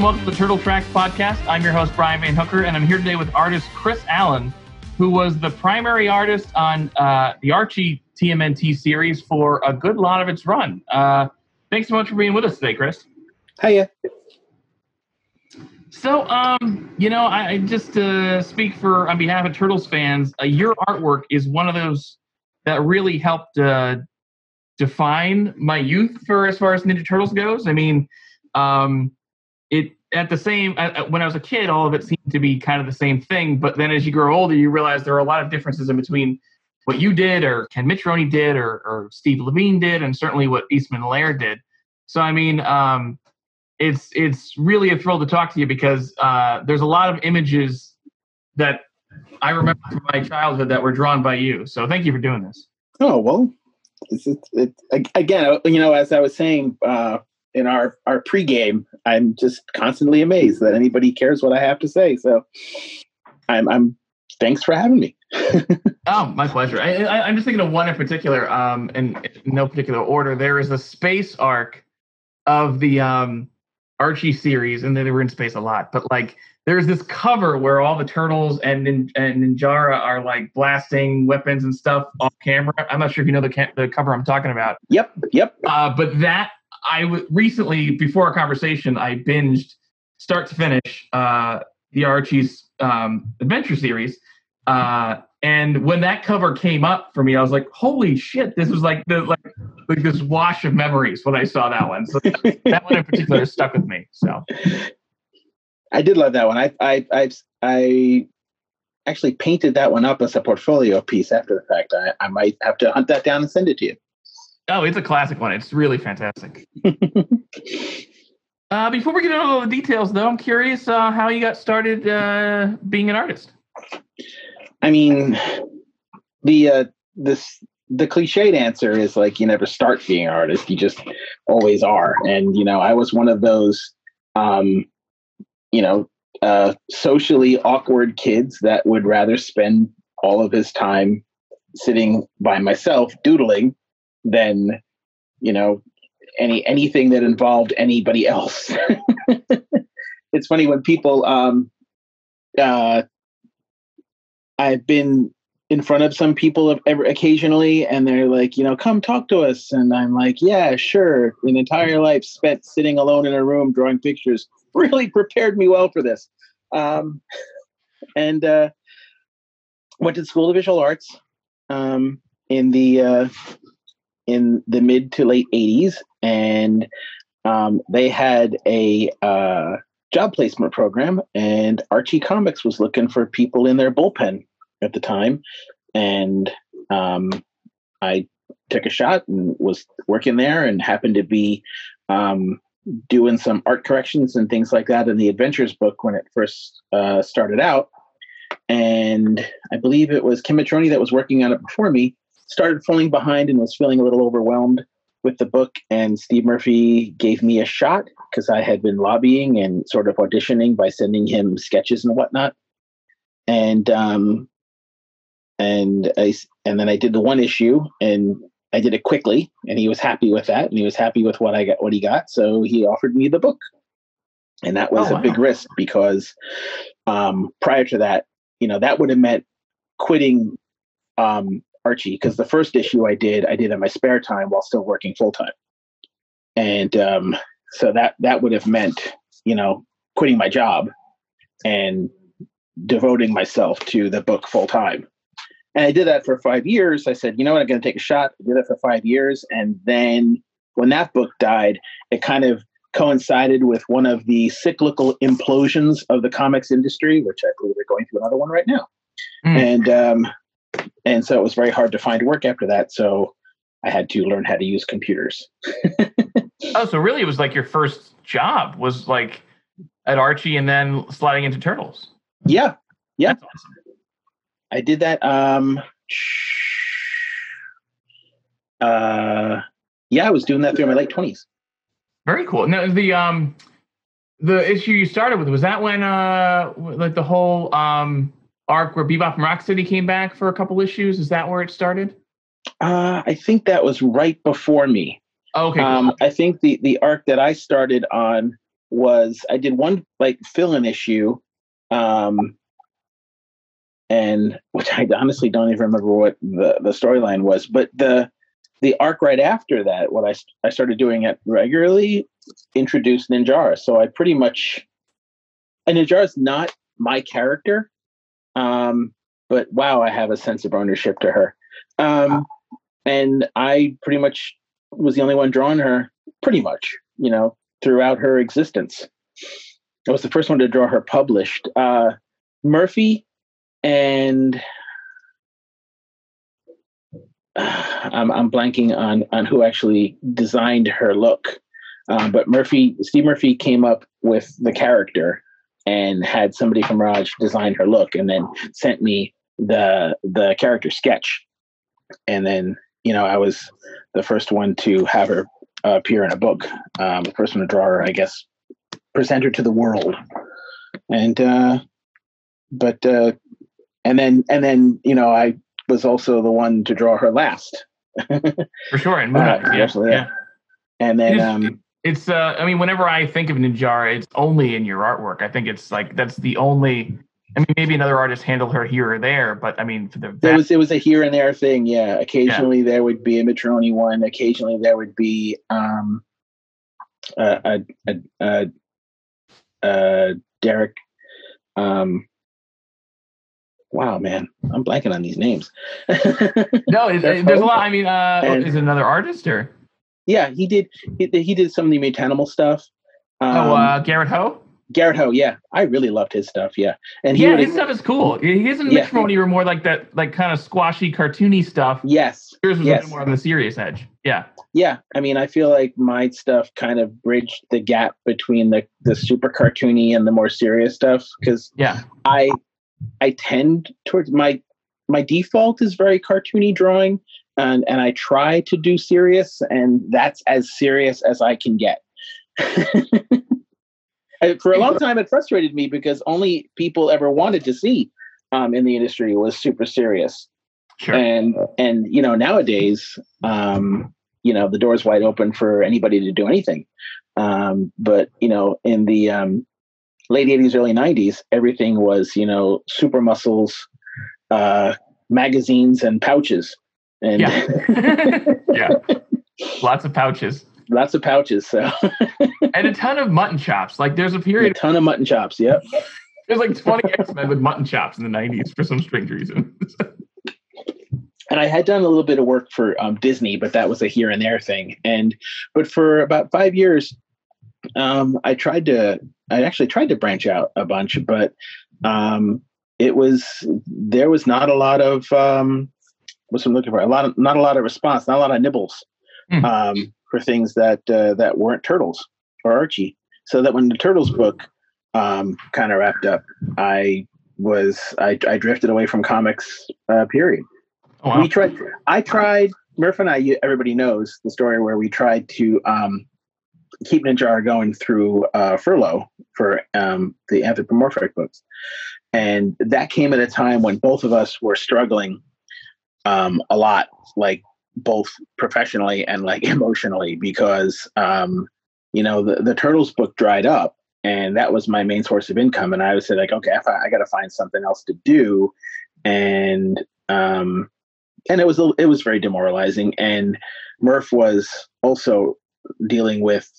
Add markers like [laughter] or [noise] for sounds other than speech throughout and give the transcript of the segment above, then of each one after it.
and welcome to the Turtle Tracks podcast. I'm your host, Brian Van Hooker, and I'm here today with artist Chris Allan, who was the primary artist on uh, the Archie TMNT series for a good lot of its run. Uh, thanks so much for being with us today, Chris. Hiya. So, um, you know, I, I just uh, speak for on behalf of Turtles fans. Uh, your artwork is one of those that really helped uh, define my youth for as far as Ninja Turtles goes. I mean, um, it at the same uh, when I was a kid, all of it seemed to be kind of the same thing. But then as you grow older, you realize there are a lot of differences in between what you did, or Ken Mitchell did, or, or Steve Lavigne did, and certainly what Eastman Laird did. So I mean, um, it's it's really a thrill to talk to you because uh, there's a lot of images that I remember from my childhood that were drawn by you. So thank you for doing this. Oh well, it's, it's, it, again, you know, as I was saying uh, in our our pregame, I'm just constantly amazed that anybody cares what I have to say. So I'm I'm thanks for having me. [laughs] oh, my pleasure. I, am just thinking of one in particular, um, in, in no particular order. There is a space arc of the um, Archie series, and they were in space a lot. But like, there's this cover where all the turtles and and Ninjara are like blasting weapons and stuff off camera. I'm not sure if you know the ca- the cover I'm talking about. Yep, yep. Uh, but that I w- recently, before our conversation, I binged start to finish uh, the Archie's um, adventure series. Uh, and when that cover came up for me, I was like, "Holy shit! This was like the like like this wash of memories when I saw that one." So that, that one in particular stuck with me. So [laughs] I did love that one. I I I, I actually painted that one up as a portfolio piece after the fact. I, I might have to hunt that down and send it to you. Oh, it's a classic one. It's really fantastic. [laughs] uh, before we get into all the details, though, I'm curious uh, how you got started uh, being an artist. I mean, the uh, this the cliched answer is like you never start being an artist; you just always are. And you know, I was one of those, um, you know, uh, socially awkward kids that would rather spend all of his time sitting by myself doodling than you know any anything that involved anybody else. [laughs] it's funny when people um, uh, I've been in front of some people ever occasionally and they're like, you know, come talk to us. And I'm like, yeah, sure. An entire life spent sitting alone in a room drawing pictures [laughs] really prepared me well for this. Um, [laughs] and uh, went to the School of Visual Arts um, in the uh, in the mid to late 80s and um, they had a uh, job placement program and archie comics was looking for people in their bullpen at the time and um, i took a shot and was working there and happened to be um, doing some art corrections and things like that in the adventures book when it first uh, started out. And i believe it was Ken Mitchroney that was working on it before me started falling behind and was feeling a little overwhelmed with the book. And Steve Murphy gave me a shot because I had been lobbying and sort of auditioning by sending him sketches and whatnot. And um, and I and then I did the one issue and I did it quickly, and he was happy with that, and he was happy with what I got, what he got. So he offered me the book, and that was oh, a wow. big risk because um, prior to that, you know, that would have meant quitting um, Archie because the first issue I did, I did in my spare time while still working full time, and um, so that that would have meant you know quitting my job and devoting myself to the book full time. And I did that for five years. I said, you know what, I'm going to take a shot. I did it for five years, and then when that book died, it kind of coincided with one of the cyclical implosions of the comics industry, which I believe they're going through another one right now. Mm. And um, and so it was very hard to find work after that. So I had to learn how to use computers. [laughs] oh, so really, it was like your first job was like at Archie, and then sliding into Turtles. Yeah, yeah. Awesome. I did that. Um, uh, yeah, I was doing that through my late twenties. Very cool. Now the um, the issue you started with was that when uh, like the whole um arc where Bebop and Rocksteady came back for a couple issues? Is that where it started? Uh, I think that was right before me. okay. Um, I think the the arc that I started on was I did one like fill-in issue, um, and which I honestly don't even remember what the the storyline was, but the the arc right after that, what I I started doing it regularly, introduced Ninjara. So I pretty much, and Ninjara is not my character, um, but wow, I have a sense of ownership to her, um, and I pretty much was the only one drawing her, pretty much, you know, throughout her existence. I was the first one to draw her published. Uh, Murphy and [sighs] I'm, I'm blanking on on who actually designed her look, um, but Murphy Steve Murphy came up with the character and had somebody from Mirage design her look, and then sent me the the character sketch, and then you know I was the first one to have her uh, appear in a book, um, the first one to draw her, I guess, present her to the world, and uh, but uh, and then and then you know I was also the one to draw her last. [laughs] For sure, and Moon Knight, Uh, yeah, yeah. And then um, It's uh, I mean, whenever I think of Ninjara, it's only in your artwork. I think it's like that's the only. I mean, maybe another artist handled her here or there, but I mean, for the there vast- was it was a here and there thing. Yeah, occasionally there would be a Mitchroney one. Occasionally there would be um, a a a, Derek. Um, wow, man, I'm blanking on these names. [laughs] no, it, it- there's a lot. I mean, uh, And- is it another artist or yeah, he did. He, he did some of the Mutanimal stuff. Um, oh, uh, Garrett Ho? Garrett Ho, yeah, I really loved his stuff. Yeah, and he Yeah, his stuff is cool. His and Yeah. Mitchroney were more like that, like kind of squashy, cartoony stuff. yes, Yours was a Yes. more on the serious edge. Yeah, yeah. I mean, I feel like my stuff kind of bridged the gap between the the super cartoony and the more serious stuff because yeah, I I tend towards my my default is very cartoony drawing and and I try to do serious and that's as serious as I can get. [laughs] For a long time, it frustrated me because only people ever wanted to see um, in the industry was super serious sure. and and you know nowadays um you know the door's wide open for anybody to do anything um but you know in the um late 80s early 90s everything was you know super muscles uh magazines and pouches and Yeah. [laughs] yeah, lots of pouches lots of pouches so [laughs] and a ton of mutton chops. Like there's a period a ton of mutton chops yep There's like 20 X Men with mutton chops in the 90s for some strange reason. and I had done a little bit of work for um, Disney, but that was a here and there thing. And but for about five years, um, I tried to. I actually tried to branch out a bunch, but um, it was there was not a lot of um, what's I'm looking for. A lot of not a lot of response, not a lot of nibbles Hmm. um, for things that uh, that weren't turtles or Archie. So that when the turtles book um, kind of wrapped up, I was I, I drifted away from comics. Uh, period Oh, wow. we tried i tried murph and i everybody knows the story where we tried to um keep ninjara going through uh Furrlough for um the anthropomorphic books and that came at a time when both of us were struggling um a lot like both professionally and like [laughs] emotionally because um you know the, the turtles book dried up and that was my main source of income and i was like okay I, I got to find something else to do. And um and it was it was very demoralizing and murph was also dealing with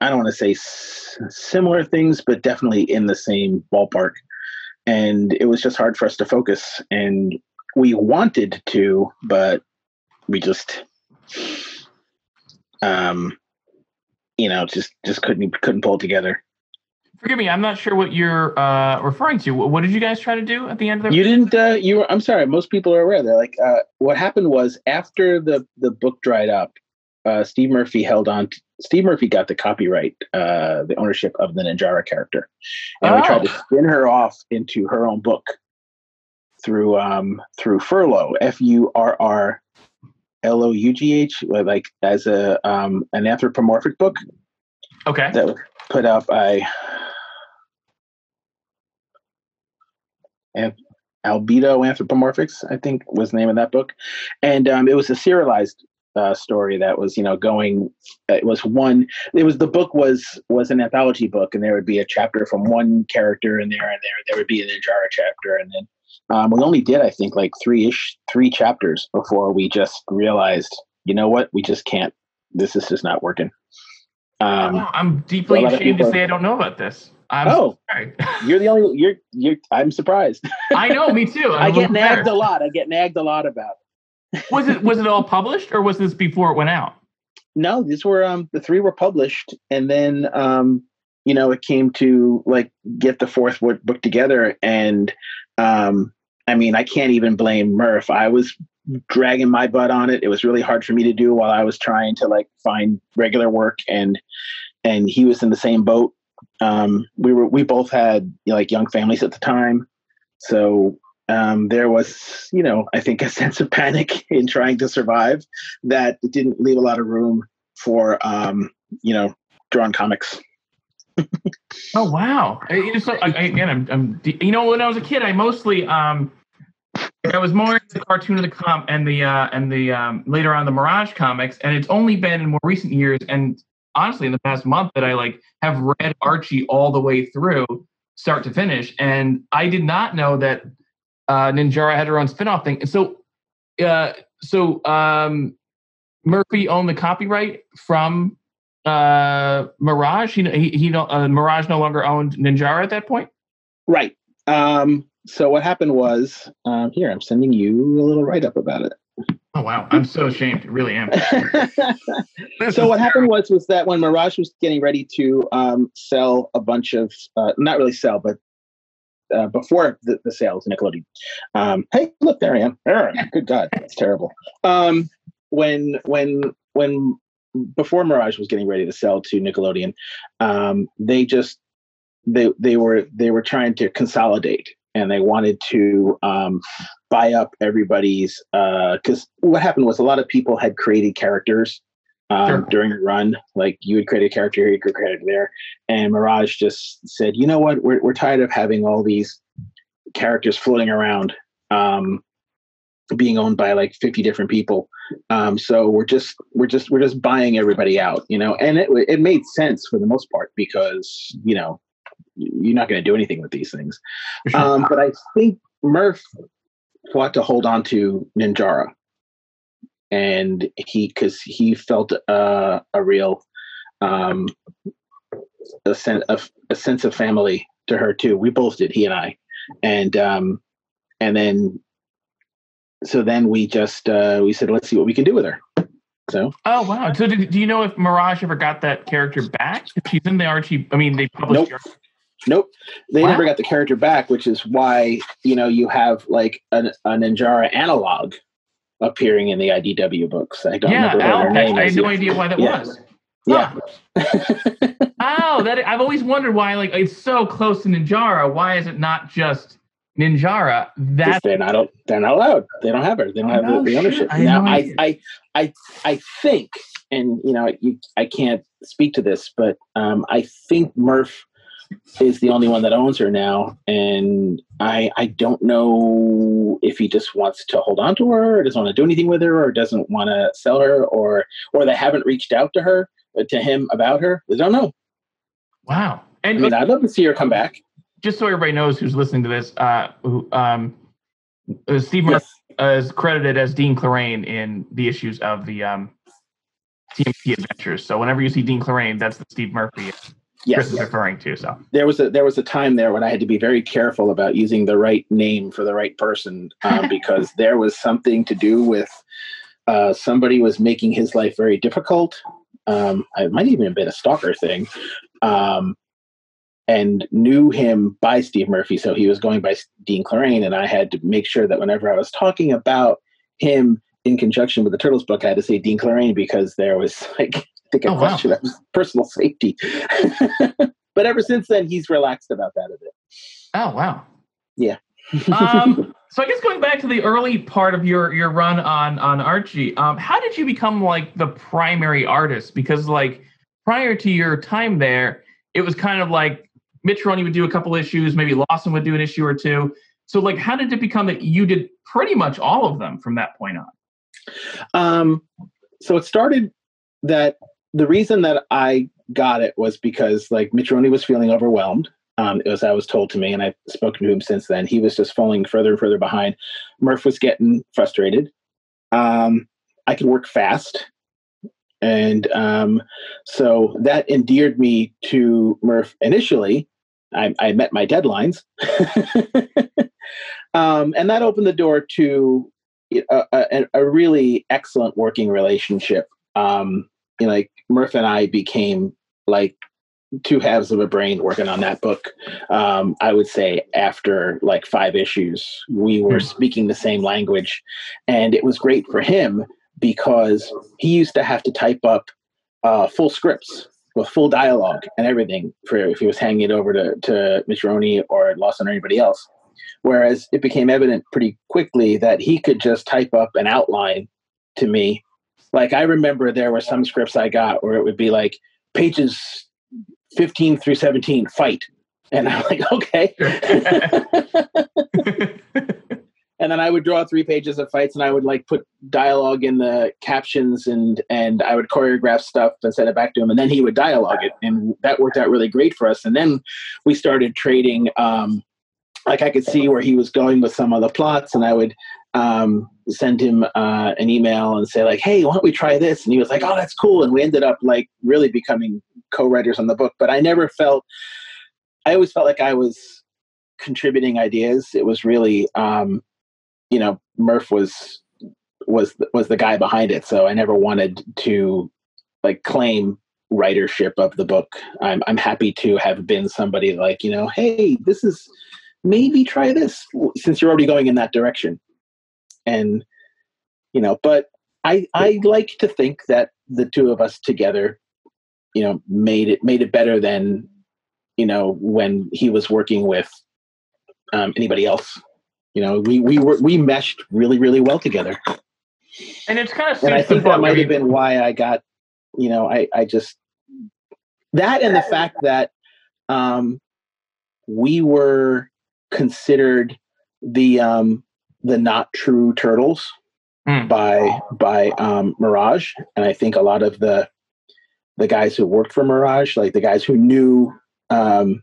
i don't want to say s- similar things but definitely in the same ballpark. And it was just hard for us to focus and we wanted to but we just um you know just just couldn't couldn't pull it together Forgive me, I'm not sure what you're uh, referring to. What did you guys try to do at the end of the? You didn't. Uh, you. Were, I'm sorry. Most people are aware. They're like, uh, what happened was after the the book dried up, uh, Steve Murphy held on. t- Steve Murphy got the copyright, uh, the ownership of the Ninjara character, and we tried to Oh. spin her off into her own book through um through Furrlough, F U R R L O U G H, like as a um an anthropomorphic book okay. that was put out by Albedo Anthropomorphics, I think was the name of that book. And um, it was a serialized uh, story that was you know going it was one it was the book was was an anthology book and there would be a chapter from one character in there and there there would be an Ninjara chapter and then um, we only did i think like three ish three chapters before we just realized you know what we just can't this is just not working um, oh, i'm deeply ashamed to say i don't know about this I'm oh, sorry. [laughs] you're the only you're you're. I'm surprised. I know, me too. [laughs] I'm i get nagged a lot. I get nagged a lot about It. was it was it [laughs] all published or was this before it went out? No, these were um the three were published and then um you know it came to like get the fourth book together and um I mean I can't even blame Murph. I was dragging my butt on it. It was really hard for me to do while I was trying to like find regular work and and he was in the same boat. Um we were we both had you know, like young families at the time. So um, there was, you know, I think a [laughs] sense of panic in trying to survive that didn't leave a lot of room for, um, you know, drawn comics. Oh wow! So again, I'm, I'm, you know, when I was a kid, I mostly, um, I was more into the cartoon of the comp and the uh, and the um, later on the Mirage comics, and it's only been in more recent years and honestly in the past month that I like have read Archie all the way through, start to finish, and I did not know that uh, Ninjara had her own spinoff thing. And so, uh, so um, Murphy owned the copyright from uh, Mirage. He he, he uh, Mirage no longer owned Ninjara at that point. Right. Um, so what happened was um, here. I'm sending you a little write up about it. Oh wow, I'm so ashamed. I really am. [laughs] so what happened was was that when Mirage was getting ready to um, sell a bunch of uh, not really sell, but uh, before the, the sales Nickelodeon. Um, hey, look, there I am. There good God, that's terrible. Um, when when when before Mirage was getting ready to sell to Nickelodeon, um, they just they they were they were trying to consolidate and they wanted to um, buy up everybody's because uh, what happened was a lot of people had created characters um, sure. during the run. Like you would create a character here, you could create it there. And Mirage just said, you know what, we're, we're tired of having all these characters floating around, um, being owned by like 50 different people. Um, so we're just, we're just, we're just buying everybody out, you know, and it, it made sense for the most part because, you know, you're not going to do anything with these things. [laughs] Um, but I think Murph fought to hold on to Ninjara and he because he felt uh, a real um, a sense of a sense of family to her too. We both did, he and I, and um, and then so then we just uh, we said let's see what we can do with her. So oh wow! So did, do you know if Mirage ever got that character back? She's in the Archie. I mean, they published. Nope. Nope, they wow. never got the character back, which is why you know you have like an, a Ninjara analog appearing in the IDW books. I don't yeah, remember her name. I had no idea why that yeah. was. Yeah. [laughs] oh, that I've always wondered why. Like it's so close to Ninjara. Why is it not just Ninjara? That they're not. They're not allowed. They don't have her. They don't have the, the ownership. I now, I, I, I, I think, and you know, you, I can't speak to this, but um, I think Murph is the only one that owns her now, and I I don't know if he just wants to hold on to her, or doesn't want to do anything with her, or doesn't want to sell her, or or they haven't reached out to her uh, to him about her. I don't know. Wow. And I mean, I'd love to see her come back. Just so everybody knows who's listening to this, uh, who, um, uh, Steve Murphy yes. is credited as Dean Clarrain in the issues of the um, TMT Adventures. So whenever you see Dean Clarrain, that's the Steve Murphy yes. Chris is referring to. So there was a there was a time there when I had to be very careful about using the right name for the right person um, [laughs] because there was something to do with uh, somebody was making his life very difficult. Um, it might even have been a stalker thing. Um, and knew him by Steve Murphy, so he was going by Dean Clarrain, and I had to make sure that whenever I was talking about him in conjunction with the Turtles book, I had to say Dean Clarrain because there was [laughs] like I think I oh, question wow. personal safety. [laughs] but ever since then, he's relaxed about that a bit. Oh wow! Yeah. um, [laughs] so I guess going back to the early part of your your run on on Archie, um, how did you become like the primary artist? Because like prior to your time there, it was kind of like Mitchroney would do a couple issues, maybe Lawson would do an issue or two. So like, how did it become that you did pretty much all of them from that point on? Um, so it started that the reason that I got it was because like Mitchroney was feeling overwhelmed. Um, it was as I was told to me, and I've spoken to him since then. He was just falling further and further behind. Murph was getting frustrated. Um, I could work fast, and um, so that endeared me to Murph initially. I, I met my deadlines, [laughs] um, and that opened the door to a, a, a really excellent working relationship. Um, you know, like Murph and I became like two halves of a brain working on that book. Um, I would say after like five issues, we were mm. speaking the same language, and it was great for him because he used to have to type up uh, full scripts with full dialogue and everything for if he was handing it over to to Mitchroney or Lawson or anybody else. Whereas it became evident pretty quickly that he could just type up an outline to me. Like I remember there were some scripts I got where it would be like pages 15 through 17 fight. And I'm like, [laughs] okay. [laughs] [laughs] and then I would draw three pages of fights and I would like put dialogue in the captions and and I would choreograph stuff and send it back to him and then he would dialogue it. And that worked out really great for us. And then we started trading um like I could see where he was going with some of the plots and I would um send him uh, an email and say like hey why don't we try this? And he was like oh that's cool. And we ended up like really becoming co-writers on the book. But I never felt I always felt like I was contributing ideas. It was really um you know, Murph was was was the guy behind it, so I never wanted to like claim writership of the book. I'm I'm happy to have been somebody like you know, hey, this is maybe try this since you're already going in that direction, and you know, but I I like to think that the two of us together, you know, made it made it better than you know when he was working with um, anybody else you know, we we were we meshed really really well together. And it's kind of and I think that might have been why I got, you know, I I just that and the fact that um, we were considered the um, the not true turtles mm. by by um, Mirage, and I think a lot of the the guys who worked for Mirage, like the guys who knew um,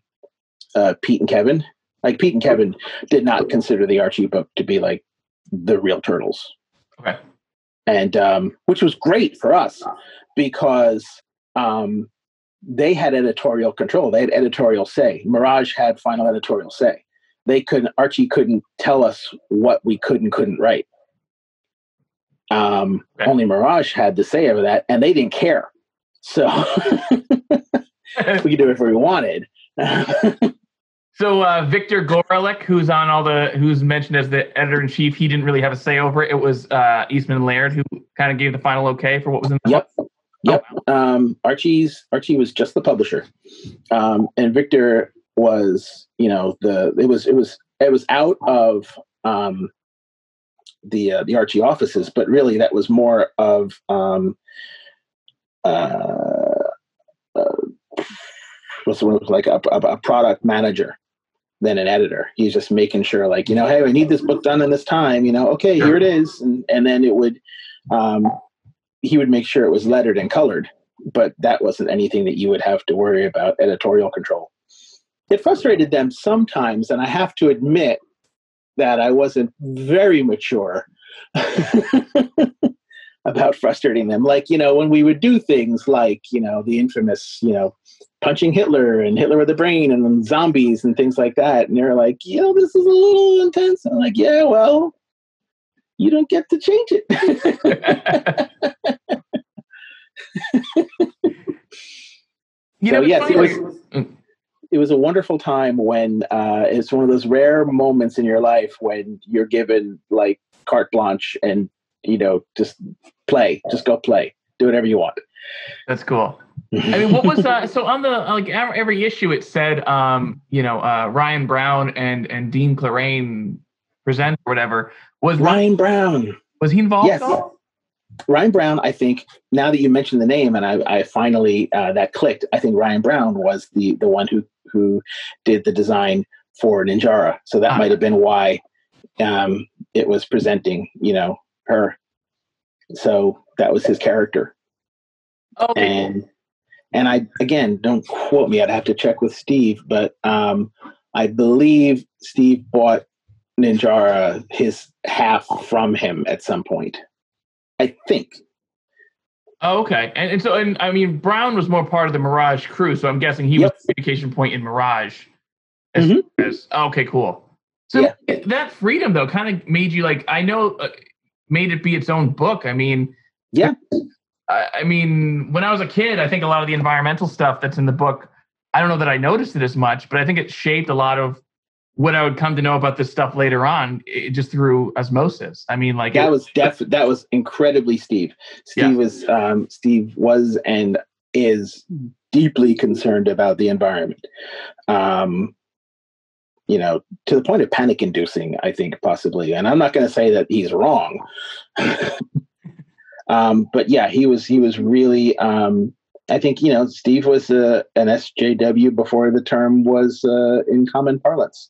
uh, Pete and Kevin, like Pete and Kevin did not consider the Archie book to be like the real turtles. Okay. And um, which was great for us because um, they had editorial control. They had editorial say. Mirage had final editorial say. They couldn't. Archie couldn't tell us what we could and couldn't write. Um, okay. Only Mirage had the say over that, and they didn't care. So [laughs] we could do it whatever we wanted. [laughs] So uh, Victor Gorelick, who's on all the, who's mentioned as the editor in chief, he didn't really have a say over it. It was uh, Eastman Laird who kind of gave the final okay for what was in the yep. book. Yep. Oh, wow. um, Archie's Archie was just the publisher, um, and Victor was, you know, the it was it was it was out of um, the uh, the Archie offices, but really that was more of um, uh, uh, what's the word like a, a, a product manager than an editor. He's just making sure, like, you know, hey, I need this book done in this time. You know, okay, here it is, and and then it would, um, he would make sure it was lettered and colored, but that wasn't anything that you would have to worry about editorial control. It frustrated them sometimes, and I have to admit that I wasn't very mature [laughs] about frustrating them. Like, you know, when we would do things like, you know, the infamous, you know, punching Hitler and Hitler with the brain and zombies and things like that. And they're like, you know, this is a little intense. I'm like, yeah, well, you don't get to change it. [laughs] you know, so, yes, it was. Mm. It was a wonderful time when uh, it's one of those rare moments in your life when you're given like carte blanche and you know just play, just go play, do whatever you want. That's cool. I mean, what was uh, so on the like every issue it said, um, you know, uh, Ryan Brown and and Dean Clarrain present or whatever. Was Ryan Brown was he involved? Yes. Ryan Brown, I think now that you mentioned the name and I, I finally uh, that clicked, I think Ryan Brown was the the one who who did the design for Ninjara. So that ah. might have been why um, it was presenting, you know, her. So that was his character. Okay. And and I again don't quote me. I'd have to check with Steve, but um, I believe Steve bought Ninjara his half from him at some point. I think. Oh, okay. And, and so, and I mean, Brown was more part of the Mirage crew, so I'm guessing he Yep. was the communication point in Mirage. As, Mhm. as- okay, cool. So Yeah. that freedom, though, kind of made you like, I know, uh, made it be its own book. I mean, Yeah. I, I mean, when I was a kid, I think a lot of the environmental stuff that's in the book, I don't know that I noticed it as much, but I think it shaped a lot of what I would come to know about this stuff later on, it, just through osmosis. I mean, like That it- was def that was incredibly Steve. Steve Yeah. was um, Steve was and is deeply concerned about the environment. Um, you know, to the point of panic inducing, I think possibly. And I'm not going to say that he's wrong. [laughs] um, but yeah, he was he was really um, I think you know Steve was an SJW before the term was uh, in common parlance.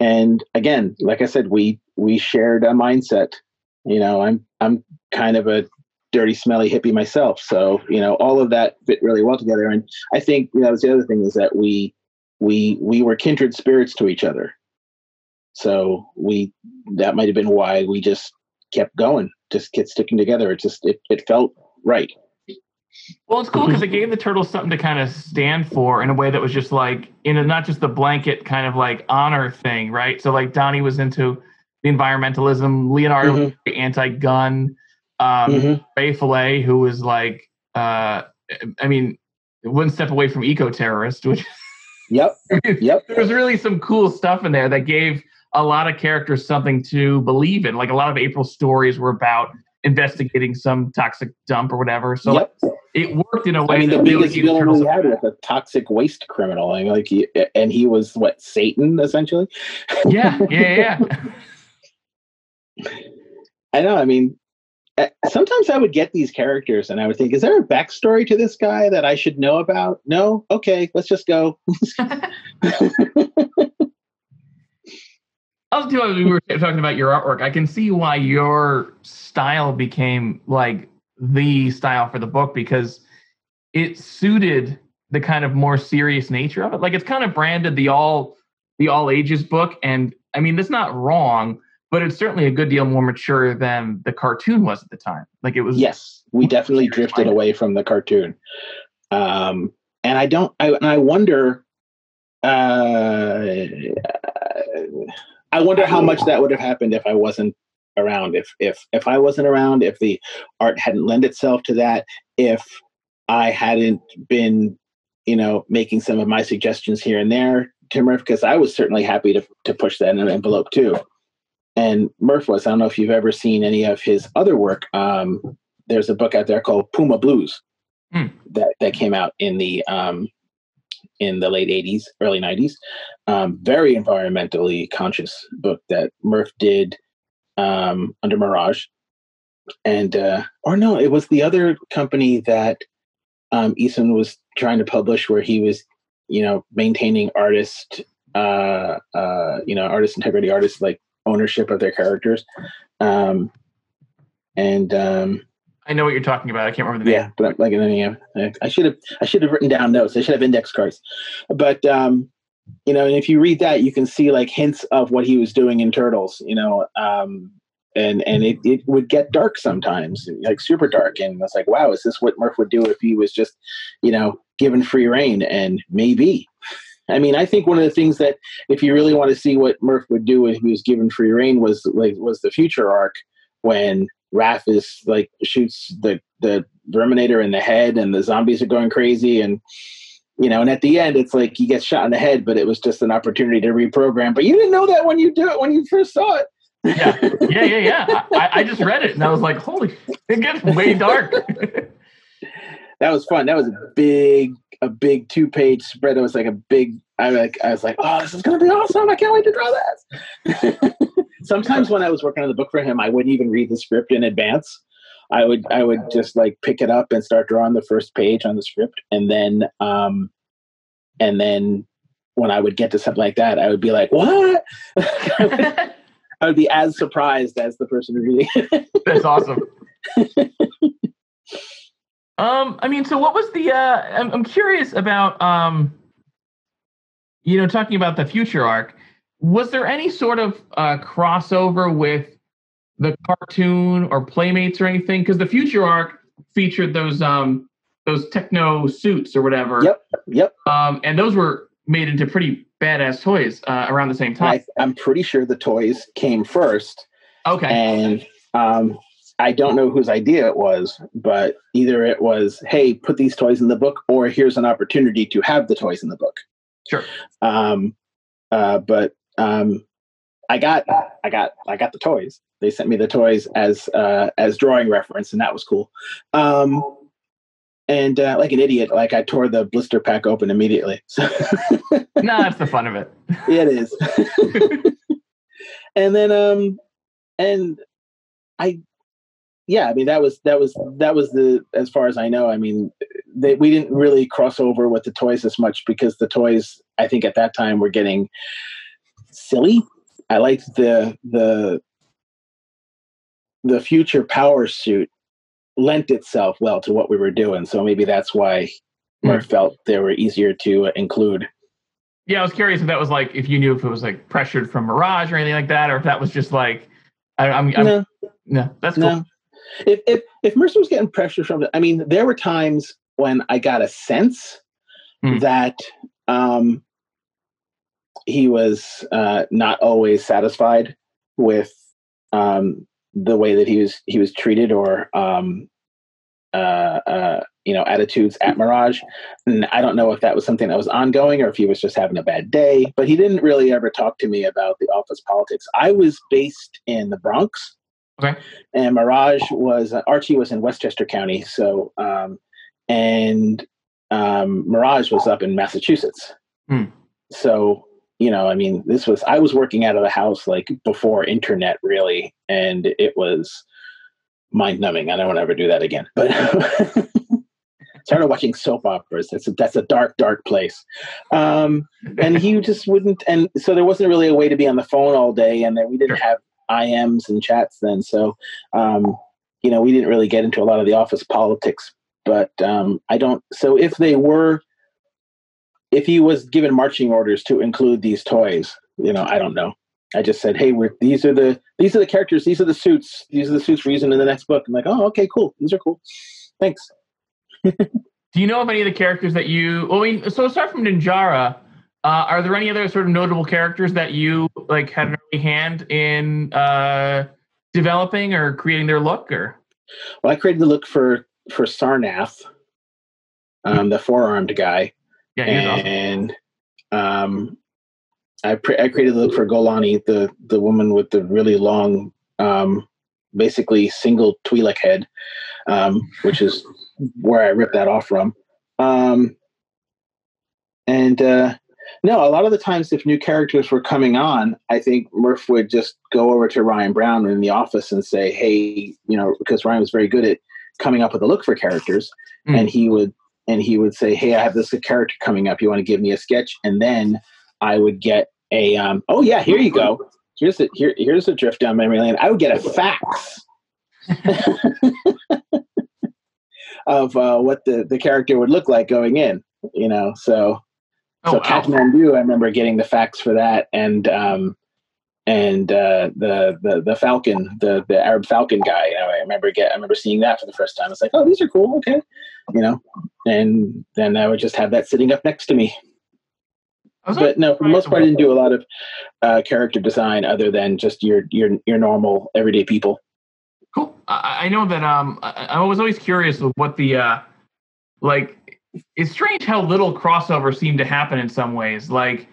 And again, like I said, we we shared a mindset. You know, I'm I'm kind of a dirty, smelly hippie myself, so you know all of that fit really well together. And I think you know, that was the other thing is that we we we were kindred spirits to each other. So we that might have been why we just kept going, just kept sticking together. It just it, it felt right. Well, it's cool because it gave the turtles something to kind of stand for in a way that was just like in a not just the blanket kind of like honor thing, right? So like Donnie was into the environmentalism, Leonardo was very anti-gun, um, Mhm. Ray Fillet, who was like, uh, I mean, one step away from eco-terrorist, which Yep. [laughs] Yep. there was really some cool stuff in there that gave a lot of characters something to believe in. Like a lot of April's stories were about investigating some toxic dump or whatever. So yep. like, it worked in a way I mean, the biggest villain we had was a toxic waste criminal, and like, he, and he was what Satan essentially. yeah, yeah, yeah. [laughs] I know. I mean, eh, sometimes I would get these characters, and I would think, "Is there a backstory to this guy that I should know about?" No. Okay, let's just go. [laughs] [laughs] Also, too, as we were talking about your artwork, I can see why your style became like the style for the book because it suited the kind of more serious nature of it. Like it's kind of branded the all the all ages book, and I mean that's not wrong, but it's certainly a good deal more mature than the cartoon was at the time. Like it was yes, we definitely drifted away from the cartoon, um, and I don't. I, and I wonder. Uh, I wonder how much that would have happened if I wasn't around. If if if I wasn't around, if the art hadn't lent itself to that, if I hadn't been, you know, making some of my suggestions here and there to Murph, because I was certainly happy to to push that in an envelope too. And Murph was. I don't know if you've ever seen any of his other work. Um, there's a book out there called Puma Blues Hmm. that that came out in the um, in the late 80s, early 90s. Um, very environmentally conscious book that Murph did um, under Mirage. And, uh, or no, it was the other company that um, Eastman was trying to publish where he was, you know, maintaining artist, uh, uh, you know, artist integrity, artist like ownership of their characters. Um, and um, I know what you're talking about. I can't remember the name. yeah, but I'm like, yeah, I- I should have, I should have written down notes. I should have index cards. But um, you know, and if you read that, you can see like hints of what he was doing in Turtles. You know, um, and and it it would get dark sometimes, like super dark. And it's like, wow, is this what Murph would do if he was just, you know, given free reign? And maybe. I mean, I think one of the things that, if you really want to see what Murph would do if he was given free reign, was like was the future arc when Raph is like shoots the the Verminator in the head, and the zombies are going crazy, and you know, and at the end, it's like he gets shot in the head, but it was just an opportunity to reprogram. But you didn't know that when you do it when you first saw it. Yeah, yeah, yeah, yeah. I, I just read it and I was like, holy, it gets way dark. [laughs] that was fun. That was a big, a big two page spread. It was like a big. I like. I was like, oh, this is gonna be awesome! I can't wait to draw that. [laughs] Sometimes when I was working on the book for him, I wouldn't even read the script in advance. I would I would just like pick it up and start drawing the first page on the script, and then um, and then when I would get to something like that, I would be like, what? [laughs] I would be as surprised as the person reading. it. That's awesome. [laughs] Um, I mean, so what was the? Uh, I'm, I'm curious about. Um, you know, talking about the future arc, was there any sort of uh, crossover with the cartoon or Playmates or anything? Because the future arc featured those um those techno suits or whatever. Yep. Yep. Um, and those were made into pretty badass toys uh, around the same time. I, I'm pretty sure the toys came first, okay. and um, I don't know whose idea it was, but either it was, "Hey, put these toys in the book," or "Here's an opportunity to have the toys in the book." Sure. Um, uh, but um, I got, I got, I got the toys. They sent me the toys as uh, as drawing reference, and that was cool. Um, and uh, like an idiot, like I tore the blister pack open immediately. [laughs] So no, that's the fun of it. it is. [laughs] and then, um, and I, yeah, I mean that was that was that was the as far as I know. I mean, they, we didn't really cross over with the toys as much because the toys, I think, at that time were getting silly. I liked the the the future power suit lent itself well to what we were doing. So maybe that's why hmm. Murph felt they were easier to include. Yeah, I was curious if that was like if you knew if it was like pressured from Mirage or anything like that, or if that was just like I, I'm, I'm no, no, that's cool. no. If if if Mercer was getting pressure from, I mean, there were times when I got a sense Hmm. that um, he was uh, not always satisfied with um, the way that he was he was treated or um, uh, uh, you know attitudes at Mirage. And I don't know if that was something that was ongoing or if he was just having a bad day. But he didn't really ever talk to me about the office politics. I was based in the Bronx. Okay. And Mirage was Archie was in Westchester County, so um, and um, Mirage was up in Massachusetts. Hmm. So you know, I mean, this was I was working out of the house like before internet really, and it was mind numbing. I don't want to ever do that again. But [laughs] started watching soap operas. That's a, that's a dark, dark place. Um, and he [laughs] just wouldn't. And so there wasn't really a way to be on the phone all day, and then we didn't have IMs and chats then. So um, you know, we didn't really get into a lot of the office politics. But um, I don't. So if they were if he was given marching orders to include these toys, you know, I don't know. I just said, "Hey, we're these are the these are the characters, these are the suits, these are the suits for using in the next book." I'm like, "Oh, okay, cool. These are cool. Thanks." [laughs] Do you know of any of the characters that you? Well, I mean, so aside from Ninjara, uh, are there any other sort of notable characters that you like had an early hand in uh, developing or creating their look? Or Well, I created the look for for Sarnath, um, the four armed guy, yeah, was awesome. and um, I pre- I created the look for Golani, the the woman with the really long, um, basically single Twi'lek head, um, which is where I ripped that off from. Um, and uh, no, a lot of the times, if new characters were coming on, I think Murph would just go over to Ryan Brown in the office and say, "Hey, you know," because Ryan was very good at coming up with a look for characters, Mm. and he would and he would say, "Hey, I have this character coming up. You want to give me a sketch?" And then I would get a, um, "Oh yeah, here you go. Here's a here here's a drift down memory lane." I would get a fax [laughs] [laughs] of uh, what the the character would look like going in. You know, so Oh, so wow. Kathmandu, I remember getting the facts for that, and um, and uh, the the the Falcon, the the Arab Falcon guy. You know, I remember get I remember seeing that for the first time. It's like, oh, these are cool. Okay, you know, and then I would just have that sitting up next to me. Was But no, for the most part, I didn't do a lot of uh, character design other than just your your your normal everyday people. Cool. I, I know that um I, I was always curious of what the uh like it's strange how little crossover seemed to happen in some ways. Like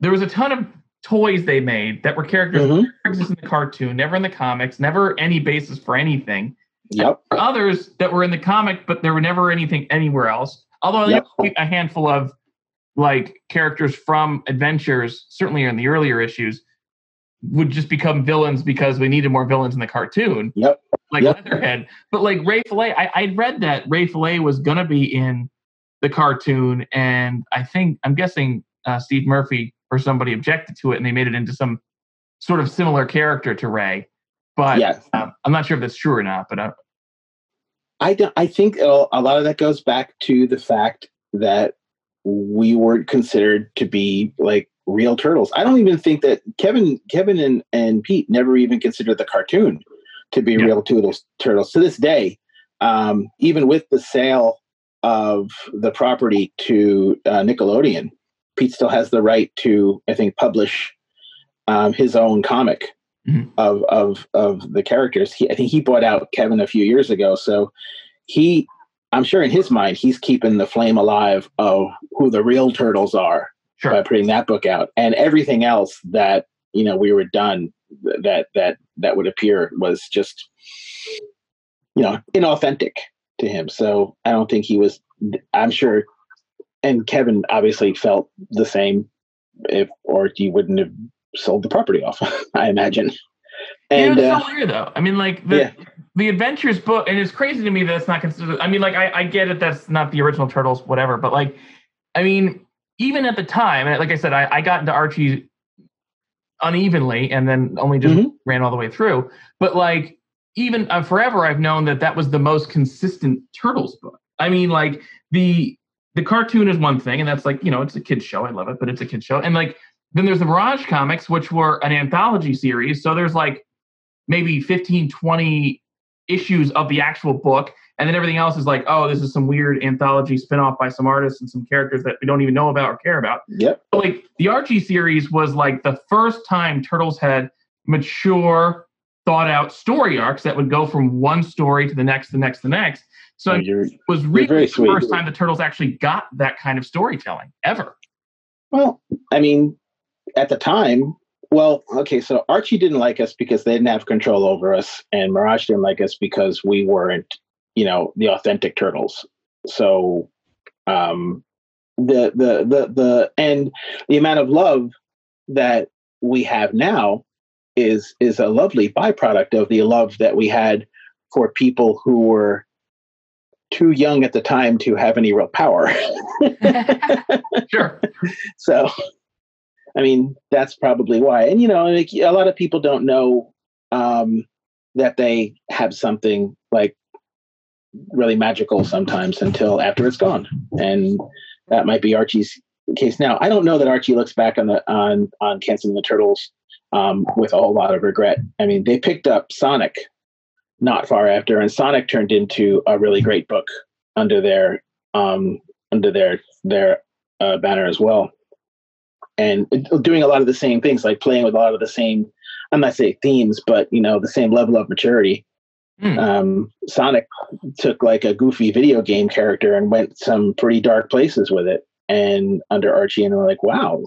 there was a ton of toys they made that were characters that Mhm. never exist in the cartoon, never in the comics, never any basis for anything. Yep. Others that were in the comic, but there were never anything anywhere else. Although Yep. a handful of like characters from adventures, certainly in the earlier issues, would just become villains because we needed more villains in the cartoon Yep. like Yep. Leatherhead. But like Ray Fillet, I, I read that Ray Fillet was gonna be in the cartoon, and I think I'm guessing uh, Steve Murphy or somebody objected to it, and they made it into some sort of similar character to Ray. But Yes. um, I'm not sure if that's true or not. But uh, I don't. I think a lot of that goes back to the fact that we weren't considered to be like real turtles. I don't even think that Kevin, Kevin and, and Pete never even considered the cartoon to be yeah. real turtles. Turtles to this day, um, even with the sale of the property to uh, Nickelodeon, Pete still has the right to, I think, publish um, his own comic mm-hmm. of of of the characters. He, I think he bought out Kevin a few years ago, so he, I'm sure in his mind, he's keeping the flame alive of who the real turtles are sure. by putting that book out, and everything else that you know we were done that that that would appear was just you know inauthentic to him. So I don't think he was. I'm sure, and Kevin obviously felt the same, if or he wouldn't have sold the property off. [laughs] I imagine. And yeah, it's uh, so weird though. I mean, like the yeah. the Adventures book, and it's crazy to me that it's not considered. I mean, like I, I get it. That's not the original Turtles, whatever. But like, I mean, even at the time, like I said, I, I got into Archie unevenly, and then only just mm-hmm. ran all the way through. But like, even uh, forever, I've known that that was the most consistent Turtles book. I mean, like the the cartoon is one thing, and that's like you know, it's a kids show. I love it, but it's a kids show, and like then there's the Mirage comics, which were an anthology series. So there's like maybe 15, 20 issues of the actual book. And then everything else is like, oh, this is some weird anthology spinoff by some artists and some characters that we don't even know about or care about. Yep. So like the Archie series was like the first time Turtles had mature, thought out story arcs that would go from one story to the next, the next, the next. So oh, it was really the sweet. first time the Turtles actually got that kind of storytelling ever. Well, I mean, at the time, well, okay, so Archie didn't like us because they didn't have control over us, and Mirage didn't like us because we weren't, you know, the authentic turtles. So, um, the the the the and the amount of love that we have now is is a lovely byproduct of the love that we had for people who were too young at the time to have any real power. [laughs] sure. [laughs] So I mean, that's probably why. And you know, like, a lot of people don't know um, that they have something like really magical sometimes until after it's gone, and that might be Archie's case now. I don't know that Archie looks back on the on on canceling the Turtles um, with a whole lot of regret. I mean, they picked up Sonic not far after, and Sonic turned into a really great book under their um, under their their uh, banner as well and doing a lot of the same things, like playing with a lot of the same, I'm not saying themes, but you know, the same level of maturity. Mm. Um, Sonic took like a goofy video game character and went some pretty dark places with it. And under Archie, and we're like, wow,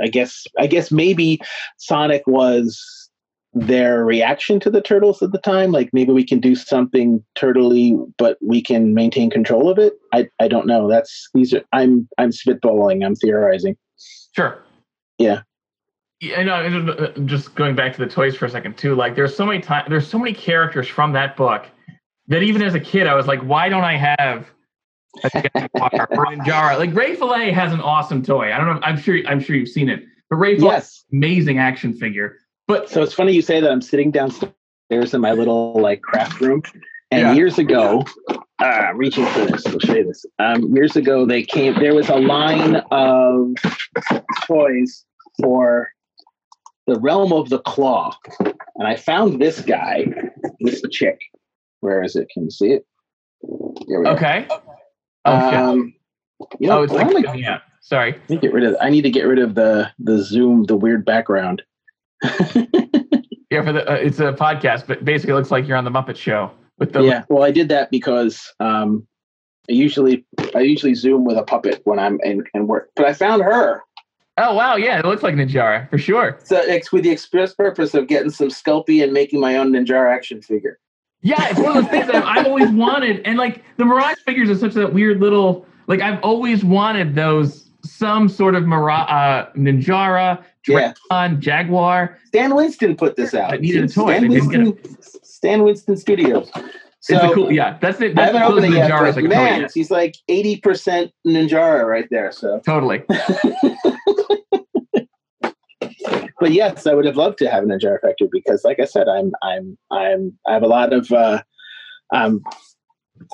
I guess, I guess maybe Sonic was their reaction to the turtles at the time. Like maybe we can do something turtly, but we can maintain control of it. I, I don't know. That's these are I'm I'm spitballing. I'm theorizing. Sure. Yeah. Yeah, know. just going back to the toys for a second too. Like, there's so many times, there's so many characters from that book that even as a kid, I was like, why don't I have a Jagwar? Like, Ray Fillet has an awesome toy. I don't know. I'm sure. I'm sure you've seen it. But Ray Fillet, yes. amazing action figure. But so it's funny you say that. I'm sitting downstairs in my little like craft room, and yeah. years ago, uh, reaching for this, I'll show you this. Um, years ago, they came. There was a line of toys for the realm of the claw, and I found this guy, this chick. Where is it? Can you see it? okay. Oh, um, you know, oh, it's like, like, yeah. Sorry. I get rid of. I need to get rid of the the zoom, the weird background. [laughs] yeah, for the uh, it's a podcast, but basically, it looks like you're on the Muppet Show with the. Yeah, well, I did that because um, I usually I usually zoom with a puppet when I'm in, in work, but I found her. Oh wow, yeah, it looks like Ninjara for sure. So it's with the express purpose of getting some Sculpey and making my own Ninjara action figure. Yeah, it's one of those things that I've [laughs] always wanted, and like the Mirage figures are such that weird little like I've always wanted those some sort of Mirage uh, Ninjara, Dracon, yeah. Jagwar. Stan Winston put this out. I needed a toy. Stan Winston, Stan Winston Studios. So, it's a cool, yeah. That's it. That's I haven't opened it yet, but like man, he's like eighty percent Ninjara right there. So totally. [laughs] but yes, I would have loved to have a Ninjara factory because, like I said, I'm I'm I'm I have a lot of uh, um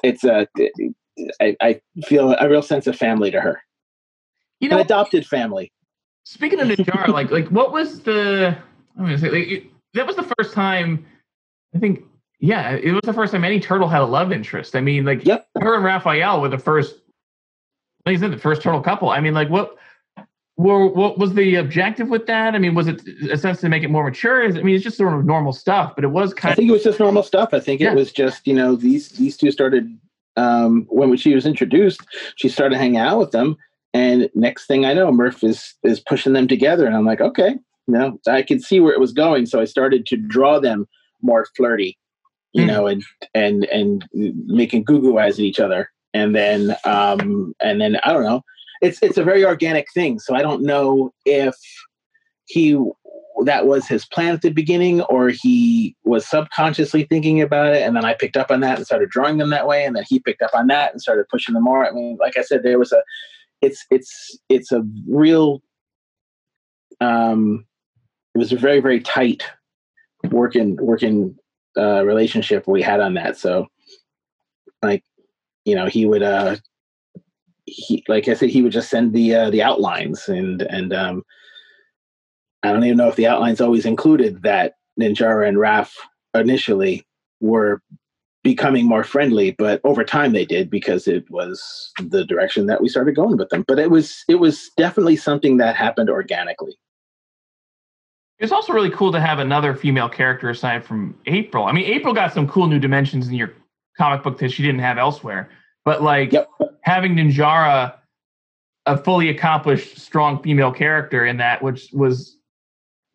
it's a I, I feel a real sense of family to her. You An know, adopted family. speaking of Ninjara, [laughs] like like what was the I'm gonna say like, it, that was the first time I think yeah it was the first time any turtle had a love interest. I mean like Yep. her and Raphael were the first like you said the first turtle couple. I mean like what were what was the objective with that? I mean was it a sense to make it more mature? Is- I mean it's just sort of normal stuff, but it was kind of I think it was just normal stuff. I think Yeah. it was just you know these these two started um, when she was introduced. She started hanging out with them, and next thing I know, Murph is is pushing them together, and I'm like, okay, you know, I could see where it was going, so I started to draw them more flirty, you Hmm. know, and and and making goo goo eyes at each other, and then um, and then I don't know. It's it's a very organic thing, so I don't know if he that was his plan at the beginning or he was subconsciously thinking about it and then i picked up on that and started drawing them that way and then he picked up on that and started pushing them more. I mean like i said there was a it's it's it's a real um it was a very very tight working working uh relationship we had on that. So like you know he would uh he like i said he would just send the uh the outlines and and um I don't even know if the outlines always included that Ninjara and Raf initially were becoming more friendly, but over time they did because it was the direction that we started going with them. But it was it was definitely something that happened organically. It's also really cool to have another female character aside from April. I mean, April got some cool new dimensions in your comic book that she didn't have elsewhere. But like Yep. having Ninjara, a fully accomplished, strong female character in that, which was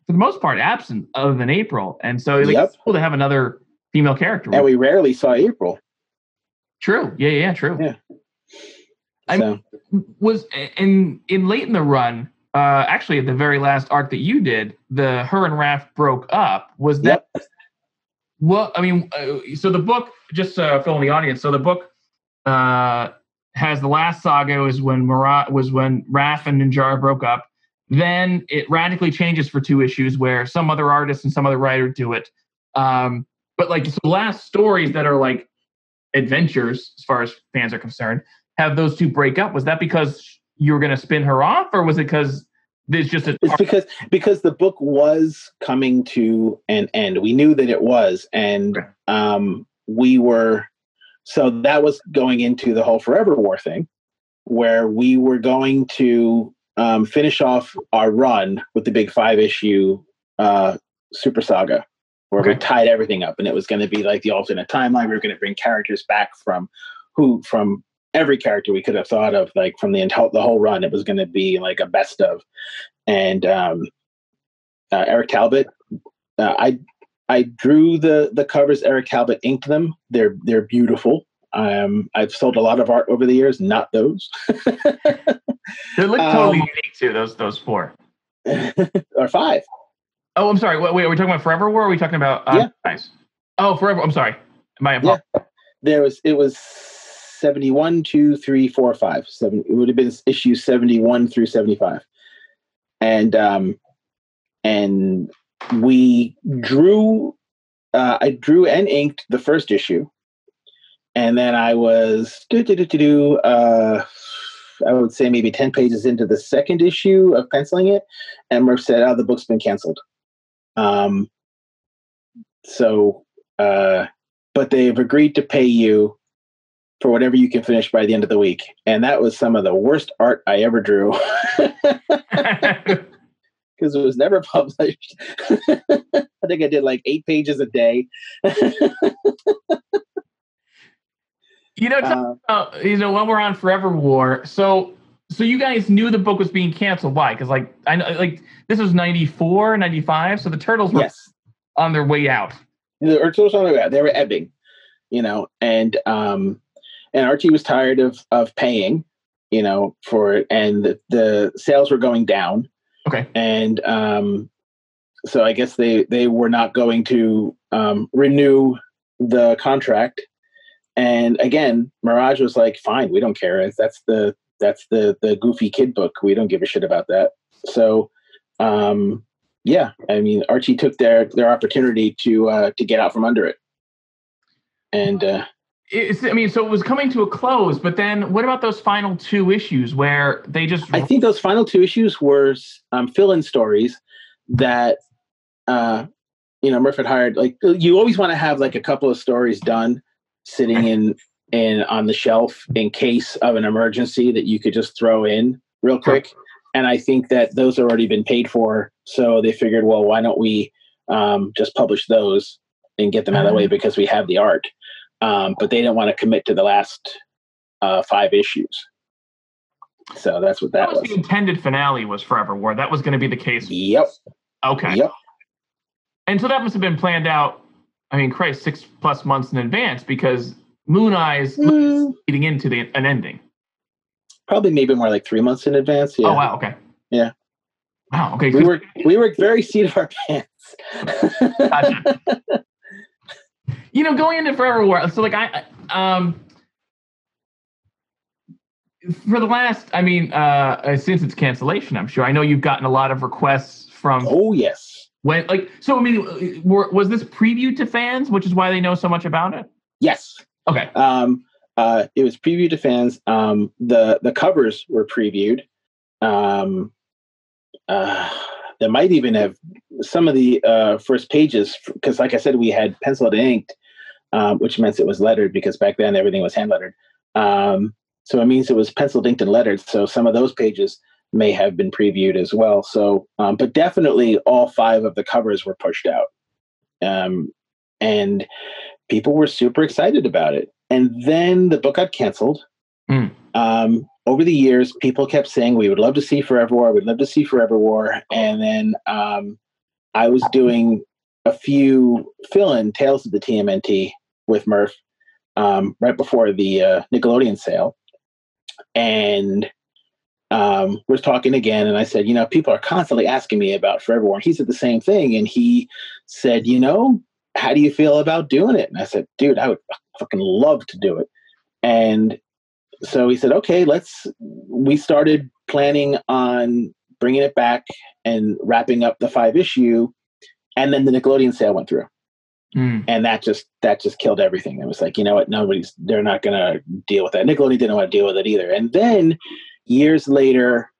for the most part absent other than April. And so like, Yep. it's cool to have another female character. And we rarely saw April. true. Yeah, yeah, true. Yeah. I'm- So was in in late in the run uh actually at the very last arc that you did the her and Raph broke up was that yep. well i mean uh, so the book just uh fill in the audience so the book uh has the last saga was when Marat was when Raph and Ninjara broke up. Then it radically changes for two issues where some other artist and some other writer do it. Um but like the last stories that are like adventures as far as fans are concerned have those two break up. Was that because you were going to spin her off or was it because there's just a It's because because the book was coming to an end. We knew that it was, and um, we were so that was going into the whole Forever War thing, where we were going to um, finish off our run with the big five issue uh, Super Saga, where we Okay. tied everything up, and it was going to be like the alternate timeline. We were going to bring characters back from who from every character we could have thought of, like from the entire the whole run. It was going to be like a best of, and um, uh, Eric Talbot. Uh, I I drew the the covers. Eric Talbot inked them. They're they're beautiful. Um, I've sold a lot of art over the years, not those. they look totally um, unique too those those four [laughs] or five. Oh, I'm sorry. Wait, wait, are we talking about Forever War? Or are we talking about? Uh, Yeah. Nice. Oh, Forever. I'm sorry. My apologies. There was it was 71, 2, 3, 4, 5. Seven, it would have been issue 71 through 75. And um and we drew uh I drew and inked the first issue. And then I was do, do, do, do, do, uh I would say maybe 10 pages into the second issue of penciling it, and Murph said, Oh, the book's been canceled. Um so uh but they've agreed to pay you for whatever you can finish by the end of the week. And that was some of the worst art I ever drew [laughs] [laughs] [laughs] because it was never [laughs] published. [laughs] I think I did like eight pages a day. [laughs] you know, Uh, about, you know, when we're on Forever War, so so you guys knew the book was being canceled. Why? Because like I know, like this was 94, 95, so the turtles were yes, on their way out. the Urtles on the way out. They were ebbing, you know, and um, and Archie was tired of of paying, you know, for it, and the, the sales were going down. Okay. and um, so I guess they they were not going to um, renew the contract. And again, Mirage was like, "Fine, we don't care. That's the that's the the goofy kid book. We don't give a shit about that." So, um, yeah, I mean, Archie took their their opportunity to uh, to get out from under it, and uh, it's, I mean, so it was coming to a close, but then what about those final two issues where they just? I think those final two issues were um, fill-in stories that, uh, you know, Murph had hired. Like, you always want to have like a couple of stories done, sitting in in on the shelf in case of an emergency that you could just throw in real quick. And I think that those have already been paid for, so they figured, well, why don't we um, just publish those and get them out of the way mm-hmm. because we have the art um, but they didn't want to commit to the last uh, five issues. So that's what that, that was, was. The intended finale was Forever War. That was going to be the case. Yep. Okay. Yep. And so that must have been planned out. I mean, Christ, six plus months in advance because Moon Eyes mm. leading into the an ending. Probably maybe more like three months in advance. Yeah. Oh wow. Okay. Yeah. Wow. Okay. We were we were very seat of our pants. gotcha [laughs] you know, going into Forever War, so like I, um, for the last, I mean, uh, since its cancellation, I'm sure I know you've gotten a lot of requests from. Oh yes. When like so, I mean, were, was this previewed to fans, which is why they know so much about it? Yes. Okay. Um, uh, it was previewed to fans. Um, the the covers were previewed. Um, uh, there might even have some of the uh, first pages because, like I said, we had penciled and inked um, which meant it was lettered because back then everything was hand lettered. Um, so it means it was penciled, inked, and lettered. So some of those pages may have been previewed as well. So, um, but definitely all five of the covers were pushed out, um, and people were super excited about it. And then the book got canceled. Mm. Um, over the years, people kept saying we would love to see Forever War. We'd love to see Forever War. And then um, I was doing a few fill-in tales of the TMNT with Murph um, right before the uh, Nickelodeon sale, and um, we're talking again, and I said, you know, people are constantly asking me about Forever War. He said the same thing, and he said, you know, how do you feel about doing it? And I said, dude, I would fucking love to do it. And so he said, okay, let's. We started planning on bringing it back and wrapping up the five issue, and then the Nickelodeon sale went through. Mm. And that just that just killed everything. It was like, you know what, nobody's they're not gonna deal with that. Nickelodeon didn't want to deal with it either. And then years later,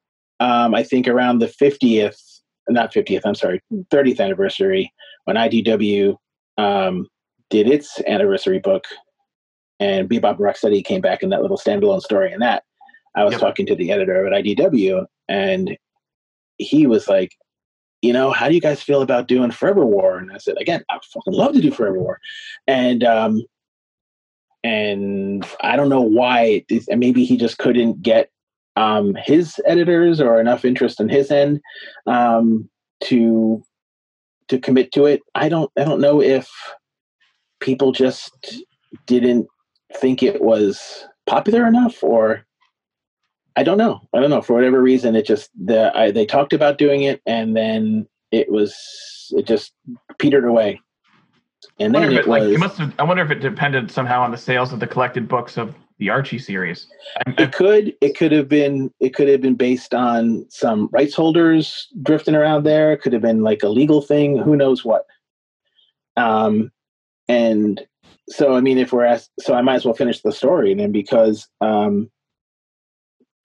um, I think around the 50th, not 50th, I'm sorry, 30th anniversary, when IDW um, did its anniversary book and Bebop Rocksteady came back in that little standalone story and that, I was yep. talking to the editor at IDW and he was like, you know, how do you guys feel about doing Forever War? And I said, again, I fucking love to do Forever War. And, um, and I don't know why, maybe he just couldn't get, um, his editors or enough interest on his end, um, to, to commit to it. I don't, I don't know if people just didn't think it was popular enough or I don't know. I don't know. For whatever reason, it just the I, they talked about doing it, and then it was it just petered away. And then it, it, was. Like, it must have, I wonder if it depended somehow on the sales of the collected books of the Archie series. I, it could. It could have been. It could have been based on some rights holders drifting around there. It could have been like a legal thing. Who knows what? Um, and so I mean, if we're asked, so I might as well finish the story And then because um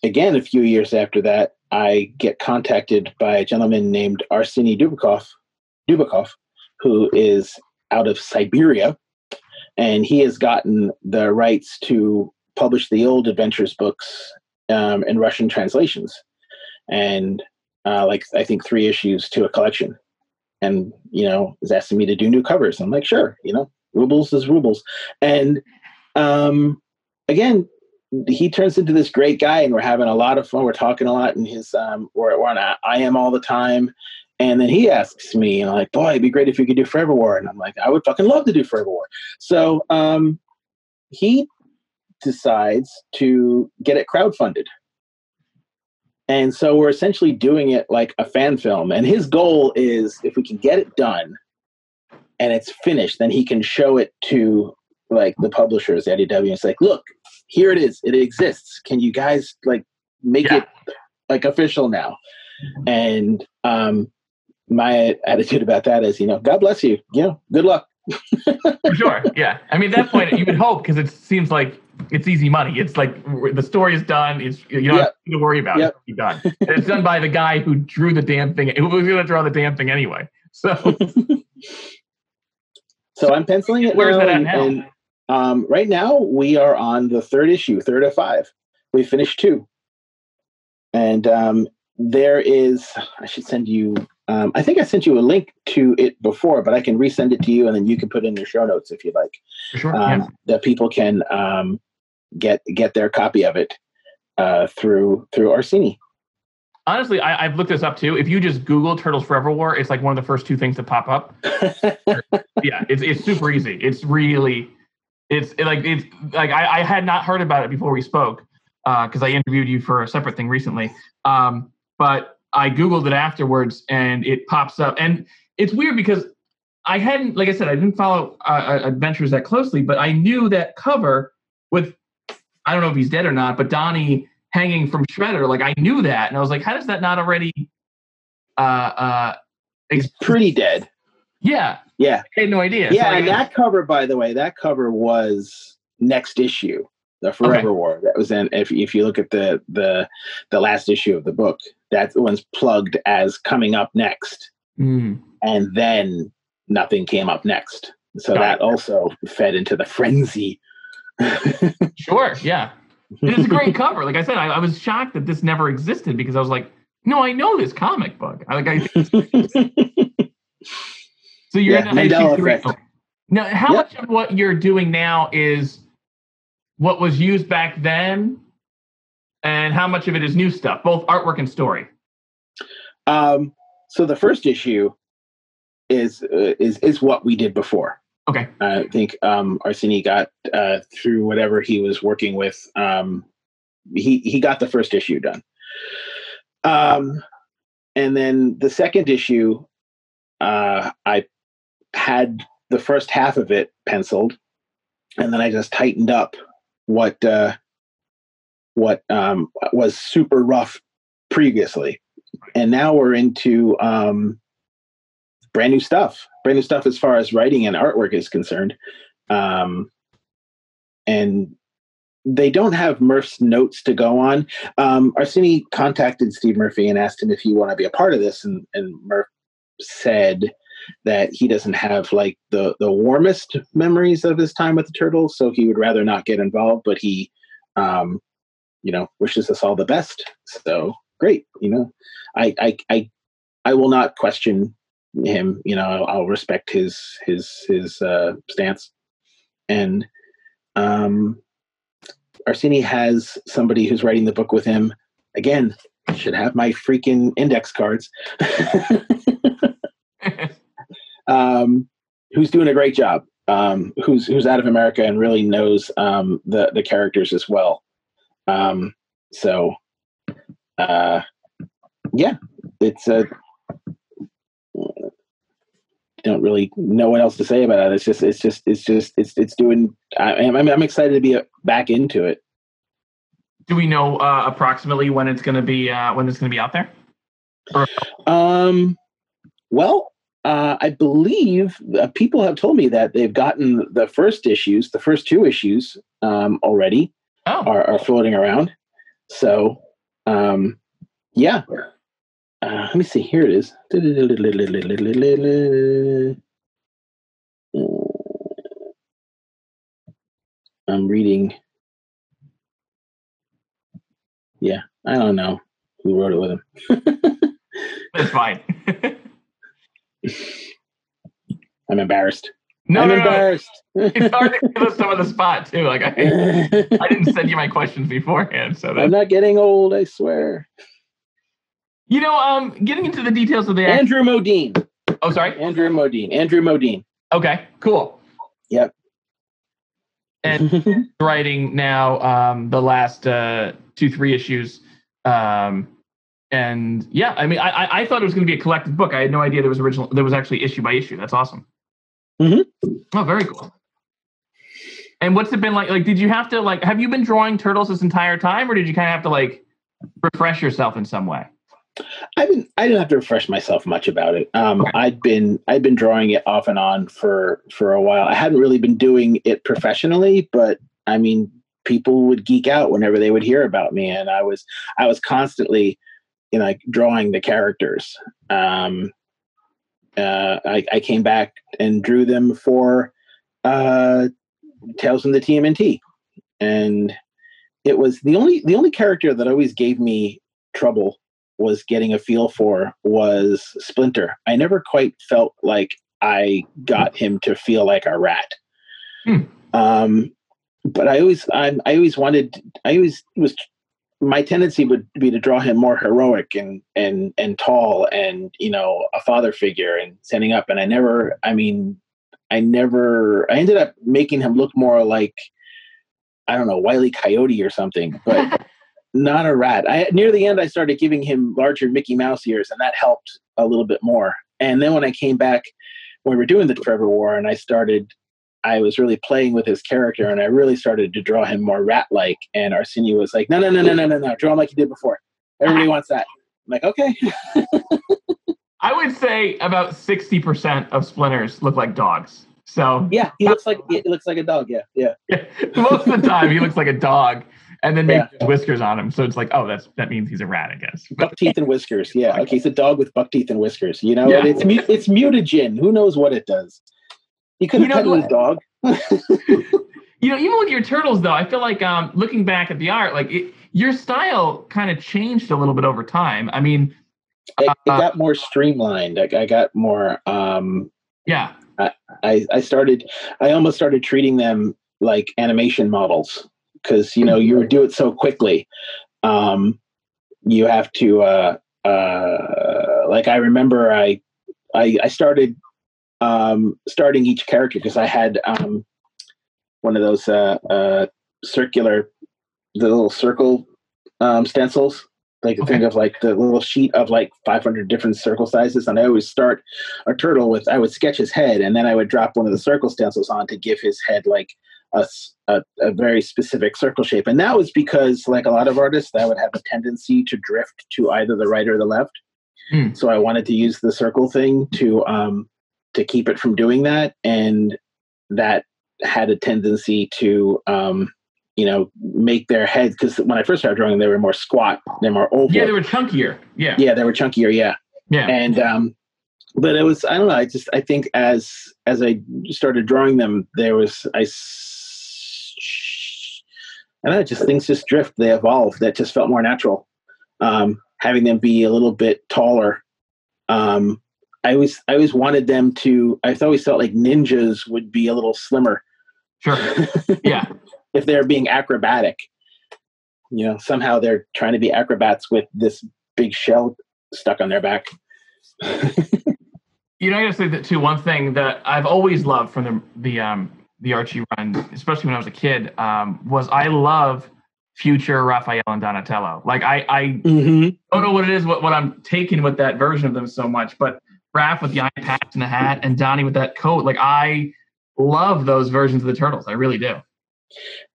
again, a few years after that, I get contacted by a gentleman named Arseny Dubikov, Dubikov, who is out of Siberia, and he has gotten the rights to publish the old adventures books um, in Russian translations, and uh, like I think three issues to a collection, and you know is asking me to do new covers. I'm like, sure, you know, rubles is rubles, and um, again, he turns into this great guy and we're having a lot of fun. We're talking a lot and his um we're, we're on a, I am all the time. And then he asks me and I'm like boy it'd be great if you could do forever war. And i'm like i would fucking love to do forever war. So um he decides to get it crowdfunded. And so we're essentially doing it like a fan film and his goal is if we can get it done and it's finished then he can show it to like the publishers at IDW it's like look here it is. It exists. Can you guys like make yeah. it like official now? And um, my attitude about that is, you know, God bless you. You know, good luck. For sure. [laughs] Yeah. I mean, at that point, you would hope because it seems like it's easy money. It's like the story is done. It's you don't Yep. have to worry about Yep. it. It's done. And it's done by the guy who drew the damn thing. Who was going to draw the damn thing anyway? So [laughs] So I'm penciling it Where's that at now? and, um, right now we are on the third issue, third of five. We finished two, and um, there is. I should send you. Um, I think I sent you a link to it before, but I can resend it to you, and then you can put it in your show notes if you like. sure. Um, yeah. That people can um, get get their copy of it uh, through through Arseny. Honestly, I, I've looked this up too. If you just Google Turtles Forever War, it's like one of the first two things to pop up. [laughs] yeah, it's it's super easy. It's really, it's it, like it's like I, I had not heard about it before we spoke because I interviewed you for a separate thing recently. Um, but I googled it afterwards, and it pops up, and it's weird because I hadn't, like I said, I didn't follow uh, uh, Adventures that closely, but I knew that cover with I don't know if he's dead or not, but Donnie hanging from Shredder, like I knew that, and I was like, how does that not already? Uh, uh, He's pretty dead. yeah, Yeah, I had no idea. yeah. So, and that cover, by the way, that cover was next issue, the Forever Okay. War. That was in. If if you look at the the the last issue of the book, that one's plugged as coming up next, Mm. and then nothing came up next. So Got that it. also fed into the frenzy. [laughs] Sure, yeah. And it's a great cover. Like I said, I, I was shocked that this never existed because I was like, no, I know this comic book. I, like, I, [laughs] so you're Yeah, in issue Mandela effect. Now, how Yep. much of what you're doing now is what was used back then, and how much of it is new stuff, both artwork and story? um, so the first issue is uh, is is what we did before. Okay. I think um, Arseny got uh, through whatever he was working with. Um, he he got the first issue done, um, and then the second issue, uh, I had the first half of it penciled, and then I just tightened up what uh, what um, was super rough previously, and now we're into um, brand new stuff brand new stuff as far as writing and artwork is concerned. Um, and they don't have murph's notes to go on. Um, Arseny contacted steve murphy and asked him if he want to be a part of this and, and murph said that he doesn't have like the the warmest memories of his time with the turtles so he would rather not get involved but he um, you know wishes us all the best. So great you know i i i, I will not question him you know I'll, I'll respect his his his uh stance. And um Arseny has somebody who's writing the book with him. Again should have my freaking index cards [laughs] um who's doing a great job um who's who's out of america and really knows um the the characters as well um so uh yeah it's a don't really know what else to say about it. It's just, it's just, it's just, it's, it's doing. I, I'm, I'm excited to be uh, back into it. Do we know uh, approximately when it's going to be uh, when it's going to be out there? Um, well, uh, I believe uh, people have told me that they've gotten the first issues, the first two issues, um, already Oh, are, are floating around. So, um, yeah. Uh, let me see. Here it is. [laughs] I'm reading. Yeah, I don't know who wrote it with him. [laughs] that's fine. [laughs] I'm embarrassed. no, I'm no, no. embarrassed. It's hard to give us some of the spot too. Like I, I didn't send you my questions beforehand, so I'm not getting old, I swear. you know, um, getting into the details of the act- Andrew Modine. oh, sorry. Andrew Modine. Andrew Modine. Okay, cool. Yep. And [laughs] writing now um, the last uh, two, three issues. Um, and yeah, I mean, I, I- thought it was going to be a collected book. I had no idea there was original. There was actually issue by issue. That's awesome. Mhm. Oh, very cool. And what's it been like? Like, did you have to like? Have you been drawing turtles this entire time, or did you kind of have to like refresh yourself in some way? I've been I didn't have to refresh myself much about it. Um, Okay. I'd been I'd been drawing it off and on for for a while. I hadn't really been doing it professionally, but I mean, people would geek out whenever they would hear about me, and I was I was constantly, you know, like drawing the characters. Um, uh, I, I came back and drew them for uh, Tales from the TMNT, and it was the only the only character that always gave me trouble was getting a feel for was Splinter. I never quite felt like I got him to feel like a rat. Hmm. Um, but I always, I, I always wanted, I always was. My tendency would be to draw him more heroic and and and tall, and you know, a father figure, and standing up. And I never, I mean, I never. I ended up making him look more like, I don't know, Wiley Coyote or something. But [laughs] not a rat. I near the end I started giving him larger Mickey Mouse ears, and that helped a little bit more. And then when I came back, when we were doing the Forever War, and I started, I was really playing with his character, and I really started to draw him more rat-like. And Arseny was like, "No, no, no, no, no, no, no, draw him like you did before. Everybody wants that." I'm like, "Okay." [laughs] I would say about sixty percent of splinters look like dogs. So Yeah, he looks like he looks like a dog. Yeah, yeah. [laughs] most of the time he looks like a dog, and then maybe Yeah. whiskers on him. So it's like, oh, that's that means he's a rat, I guess. Buck teeth and whiskers. Yeah. Okay, it's a dog with buck teeth and whiskers. You know, Yeah. it's it's mutagen. Who knows what it does? He could You know his dog. [laughs] you know, even with your turtles, though, I feel like um, looking back at the art, like it, your style kind of changed a little bit over time. I mean, it, it Uh, got more streamlined. I, I got more. Um, yeah, I I started. I almost started treating them like animation models because you know you would do it so quickly. Um, you have to. Uh, uh, like I remember, I I, I started um, starting each character because I had um, one of those uh, uh, circular, the little circle um, stencils. Like Okay. think of like the little sheet of like 500 different circle sizes, and I always start a turtle with I would sketch his head, and then I would drop one of the circle stencils on to give his head like a a very specific circle shape. And that was because, like a lot of artists, I would have a tendency to drift to either the right or the left. Hmm. So I wanted to use the circle thing to um, to keep it from doing that, and that had a tendency to um, you know make their head because when I first started drawing, them, they were more squat, they're more oval. yeah, they were chunkier. Yeah, yeah, they were chunkier. Yeah yeah. and um but it was i don't know i just i think as as i started drawing them there was I. don't know just things just drift they evolve that just felt more natural um having them be a little bit taller um i always i always wanted them to i always felt like ninjas would be a little slimmer Sure. [laughs] Yeah. if they're being acrobatic you know somehow they're trying to be acrobats with this big shell stuck on their back You know, I gotta say that too. One thing that I've always loved from the the um the Archie run, especially when I was a kid, um, was I love future Raphael and Donatello. Like I I mm-hmm. don't know what it is, what, what I'm taking with that version of them so much, but Raph with the eye patch and the hat, and Donnie with that coat. Like I love those versions of the turtles. I really do.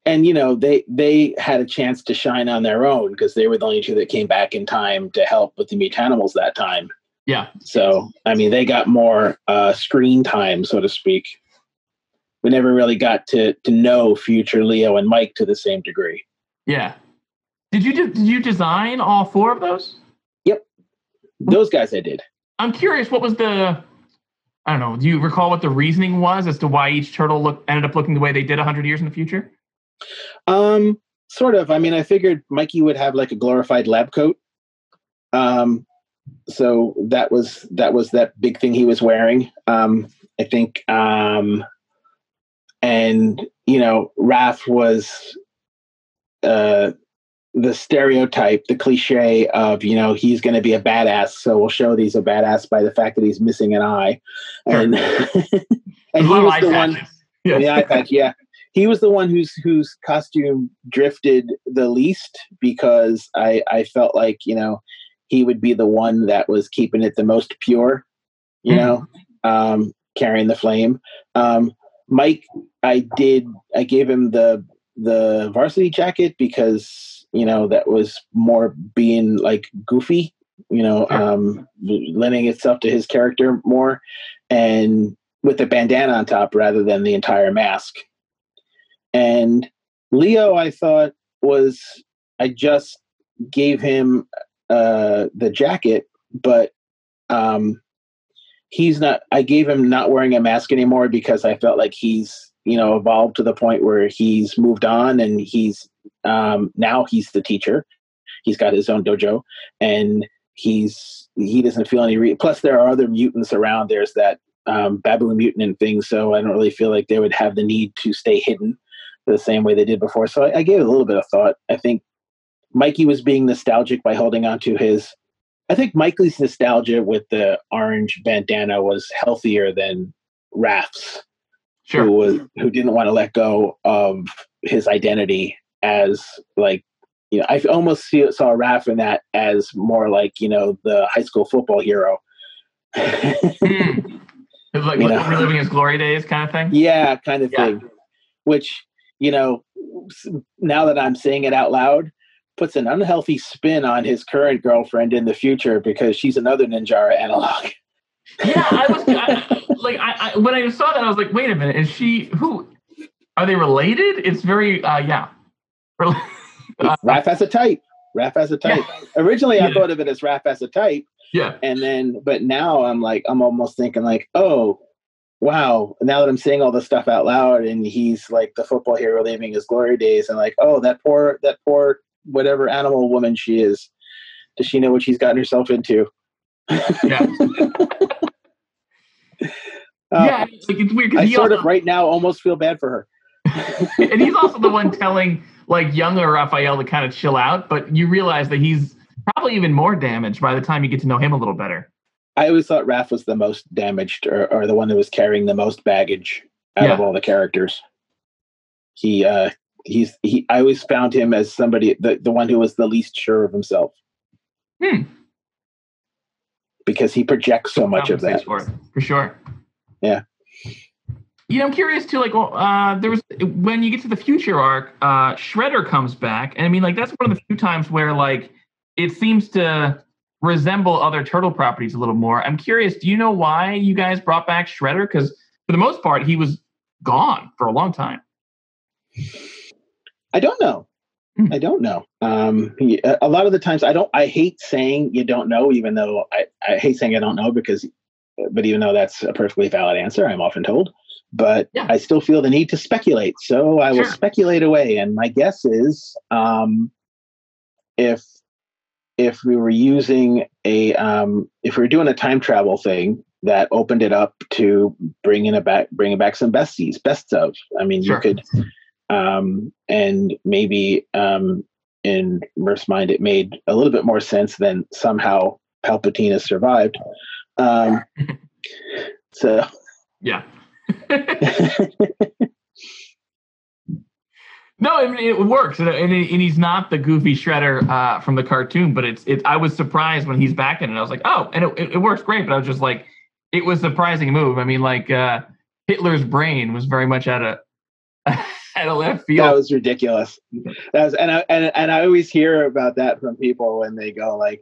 and you know they they had a chance to shine on their own because they were the only two that came back in time to help with the mutanimals that time Yeah. so i mean they got more uh screen time so to speak we never really got to to know future leo and mike to the same degree Yeah. Did you de- did you design all four of those? Yep. Those guys i did I'm curious. What was the I don't know. Do you recall what the reasoning was as to why each turtle look ended up looking the way they did 100 years in the future? um sort of i mean i figured mikey would have like a glorified lab coat um so that was that was that big thing he was wearing um i think um and you know Raph was uh the stereotype the cliche of you know he's going to be a badass so we'll show that he's a badass by the fact that he's missing an eye and [laughs] and he was the one. Yeah. the eye patch, yeah. He was the one whose whose costume drifted the least because I I felt like you know he would be the one that was keeping it the most pure, you Hmm. know, um, carrying the flame. Um, Mike, I did I gave him the the varsity jacket because you know that was more being like goofy you know, um, lending itself to his character more, and with the bandana on top rather than the entire mask. And Leo, I thought was I just gave him uh, the jacket, but um, he's not. I gave him not wearing a mask anymore because I felt like he's you know evolved to the point where he's moved on and he's um, now he's the teacher. He's got his own dojo, and he's he doesn't feel any. Re- Plus, there are other mutants around. There's that um, baboon mutant and things, so I don't really feel like they would have the need to stay hidden the same way they did before. So I, I gave it a little bit of thought. I think Mikey was being nostalgic by holding on to his. I think Mikey's nostalgia with the orange bandana was healthier than Raph's, Sure. who was who didn't want to let go of his identity as like you know I almost see, saw Raph in that as more like you know the high school football hero. Hmm. It's like You know. reliving his glory days kind of thing. yeah, kind of Yeah. thing. Which you know, now that I'm saying it out loud, puts an unhealthy spin on his current girlfriend in the future because she's another Ninjara analog. [laughs] Yeah, I was I, like, I, I when I saw that, I was like, wait a minute, is she who? Are they related? It's very, uh, yeah. [laughs] Uh, Raph has a type. Raph has a type. Originally, I thought of it as Raph has a type, yeah, and then, but now I'm like, I'm almost thinking like, oh, wow. Now that I'm saying all this stuff out loud, and he's like the football hero leaving his glory days, and like, oh, that poor, that poor, whatever animal woman she is. Does she know what she's gotten herself into? yeah, [laughs] Uh, yeah. It's, like, it's weird I sort also, of right now almost feel bad for her. [laughs] and he's [laughs] also the one telling like younger Raphael to kind of chill out, but you realize that he's probably even more damaged by the time you get to know him a little better. I always thought Raph was the most damaged or, or the one that was carrying the most baggage out of all the characters. He uh he's he I always found him as somebody the, the one who was the least sure of himself. Hmm. Because he projects so much of that. for, for sure. Yeah. You know, I'm curious too. Like, well, uh, there was when you get to the future arc, uh, Shredder comes back, and I mean, like, that's one of the few times where like it seems to resemble other turtle properties a little more. I'm curious. Do you know why you guys brought back Shredder? Because for the most part, he was gone for a long time. I don't know. Hmm. I don't know. Um, a a lot of the times, I don't. I hate saying you don't know, even though I, I hate saying I don't know because, but even though that's a perfectly valid answer, I'm often told. But Yeah. I still feel the need to speculate, so I will speculate away. And my guess is, um, if if we were using a um, if we were doing a time travel thing that opened it up to bringing it back, bringing back some besties, bests of. I mean, Sure. you could um, and maybe um, in Murph's mind, it made a little bit more sense than somehow Palpatine has survived. Um, so, Yeah. [laughs] No, I mean, it works, and, and, he's not the goofy shredder uh, from the cartoon. But it's it. I was surprised when he's back in it. I was like, oh, and it, it, works great. But I was just like, it was a surprising move. I mean, like uh, Hitler's brain was very much at a [laughs] at a left field. that was ridiculous. That was, and I and, and I always hear about that from people when they go like,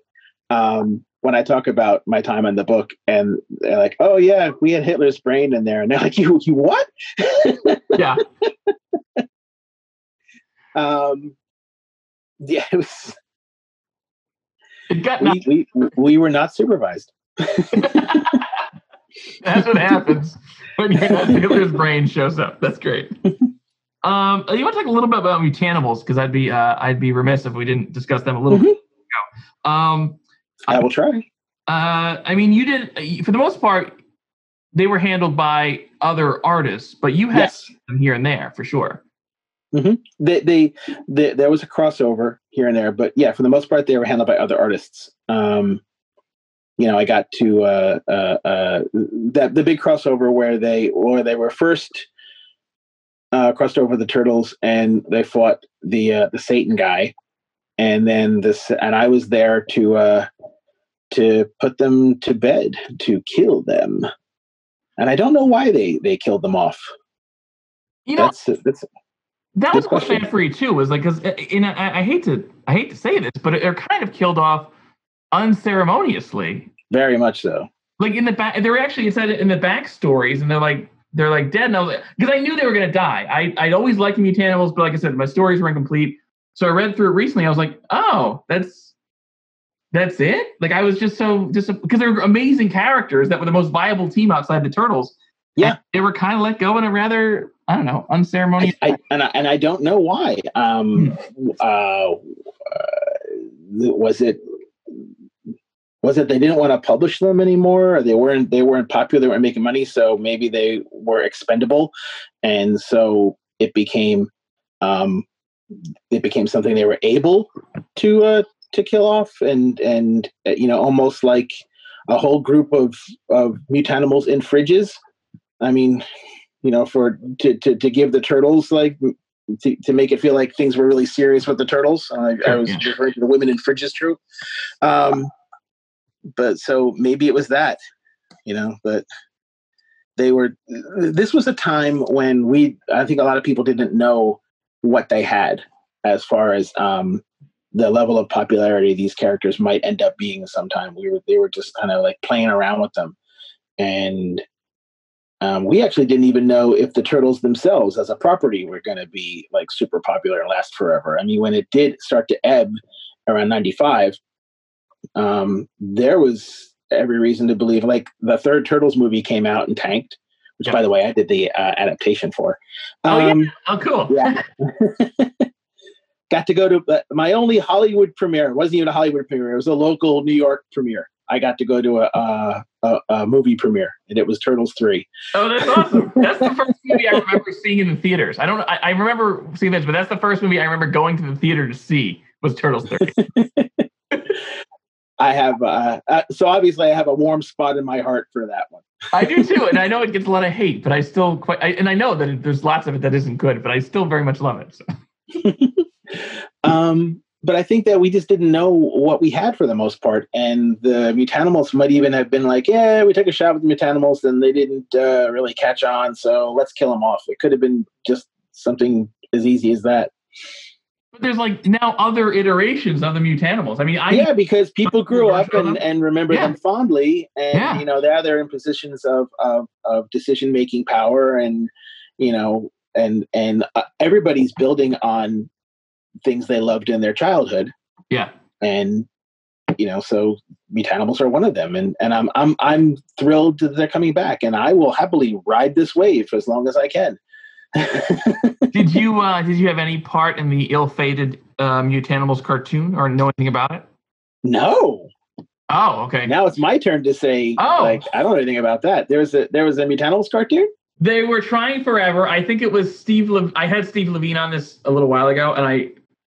um, when I talk about my time on the book, and they're like, "Oh yeah, we had Hitler's brain in there," and they're like, "You, you what?" [laughs] yeah, Um, yeah, it was. it got We, we we were not supervised. [laughs] That's what happens when Hitler's brain shows up. That's great. Um, you want to talk a little bit about mutanimals because I'd be uh, I'd be remiss if we didn't discuss them a little bit ago. Um, I will try. uh, I mean, you did for the most part. They were handled by other artists, but you had Yes. them here and there for sure. they, they, they there was a crossover here and there but yeah for the most part they were handled by other artists um you know i got to uh uh, uh that the big crossover where they where they were first uh crossed over the turtles and they fought the uh the satan guy and then this and i was there to uh to put them to bed to kill them and i don't know why they they killed them off You know, that's that's that was question. fan for you too. Was like because and uh, I, I hate to I hate to say this, but they're kind of killed off unceremoniously. Very much so. Like in the back, they're actually said in the backstories, and they're like they're like dead. And I was because I knew they were gonna die. I I'd always liked the Mutanimals, but like I said, my stories were incomplete. So I read through it recently. I was like, oh, that's that's it. Like I was just so just because they're amazing characters that were the most viable team outside the Turtles. Yeah. And they were kind of let go in a rather I don't know unceremonious. I, I, and I, and I don't know why. Um, uh, uh, was it was it they didn't want to publish them anymore or they weren't they weren't popular they weren't making money so maybe they were expendable and so it became um it became something they were able to uh to kill off and and uh, you know almost like a whole group of of mutanimals in fridges. I mean you know for to to, to give the turtles like to, to make it feel like things were really serious with the turtles. I, I was referring to the women in fridges troop um but so maybe it was that you know but they were this was a time when we i think a lot of people didn't know what they had as far as um the level of popularity these characters might end up being sometime we were they were just kind of like playing around with them and um, we actually didn't even know if the turtles themselves as a property were going to be like super popular and last forever i mean when it did start to ebb around 95 um, there was every reason to believe like the third turtles movie came out and tanked which Yep. by the way i did the uh, adaptation for Oh, yeah? um, oh, cool. yeah. [laughs] [laughs] got to go to uh, my only hollywood premiere it wasn't even a hollywood premiere it was a local new york premiere i got to go to a, a, a, a movie premiere and it was turtles 3 Oh, that's awesome. That's the first movie I remember seeing in the theaters. I don't, I, I remember seeing this, but that's the first movie I remember going to the theater to see was Turtles 3. [laughs] [laughs] i have uh, uh, so obviously i have a warm spot in my heart for that one I do too, and I [laughs] know it gets a lot of hate, but I still quite. I, and I know that it, there's lots of it that isn't good, but I still very much love it. So. Um, but I think that we just didn't know what we had for the most part, and the Mutanimals might even have been like, "Yeah, we took a shot with the Mutanimals, and they didn't uh, really catch on, so let's kill them off." It could have been just something as easy as that. But there's like now other iterations of the Mutanimals. I mean, I yeah, because people grew up and, and remember Yeah. them fondly, and Yeah. you know now they're in positions of of, of decision making power, and you know, and and uh, everybody's building on things they loved in their childhood. yeah. and you know so Mutanimals are one of them and and I'm I'm I'm thrilled that they're coming back and I will happily ride this wave as long as I can. [laughs] Did you uh did you have any part in the ill-fated uh, Mutanimals cartoon or know anything about it? no. Oh, okay. Now it's my turn to say Oh. like I don't know anything about that. There was a there was a Mutanimals cartoon? They were trying forever. I think it was Steve. Le- I had Steve Lavigne on this a little while ago, and I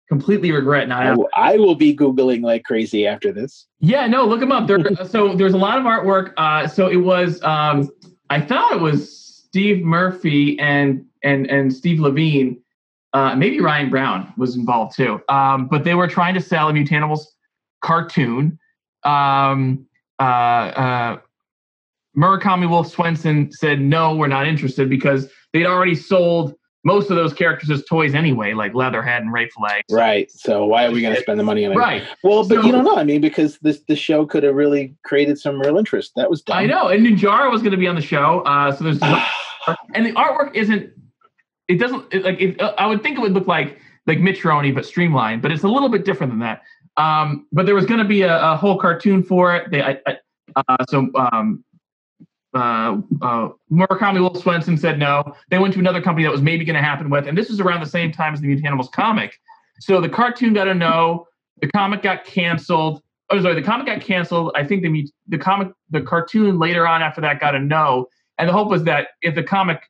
completely regret not. I will, I will be googling like crazy after this. Yeah, no, look them up. There, [laughs] so there's a lot of artwork. Uh, so it was, um, I thought it was Steve Murphy and and and Steve Lavigne. Uh, maybe Ryan Brown was involved too. Um, but they were trying to sell a Mutanimals cartoon. Um, uh, uh, Murakami Wolf Swenson said no, we're not interested because they'd already sold most of those characters as toys anyway, like Leatherhead and Ray Fillet. Right. So why are we going to spend the money on it? Right. Well, but So- you don't know. I mean, because this the show could have really created some real interest. That was dumb. I know. And Ninjara was going to be on the show. Uh, so there's [sighs] and the artwork isn't it doesn't it, like it, uh, i would think it would look like like Mitchroney, but streamlined but it's a little bit different than that um but there was going to be a, a whole cartoon for it they I, I, uh, so um uh, uh, Wolf Swenson said no. They went to another company that was maybe going to happen with, and this was around the same time as the Mutanimals comic. So the cartoon got a no. The comic got canceled. Oh, sorry, the comic got canceled. I think the the comic, the cartoon later on after that got a no. And the hope was that if the comic,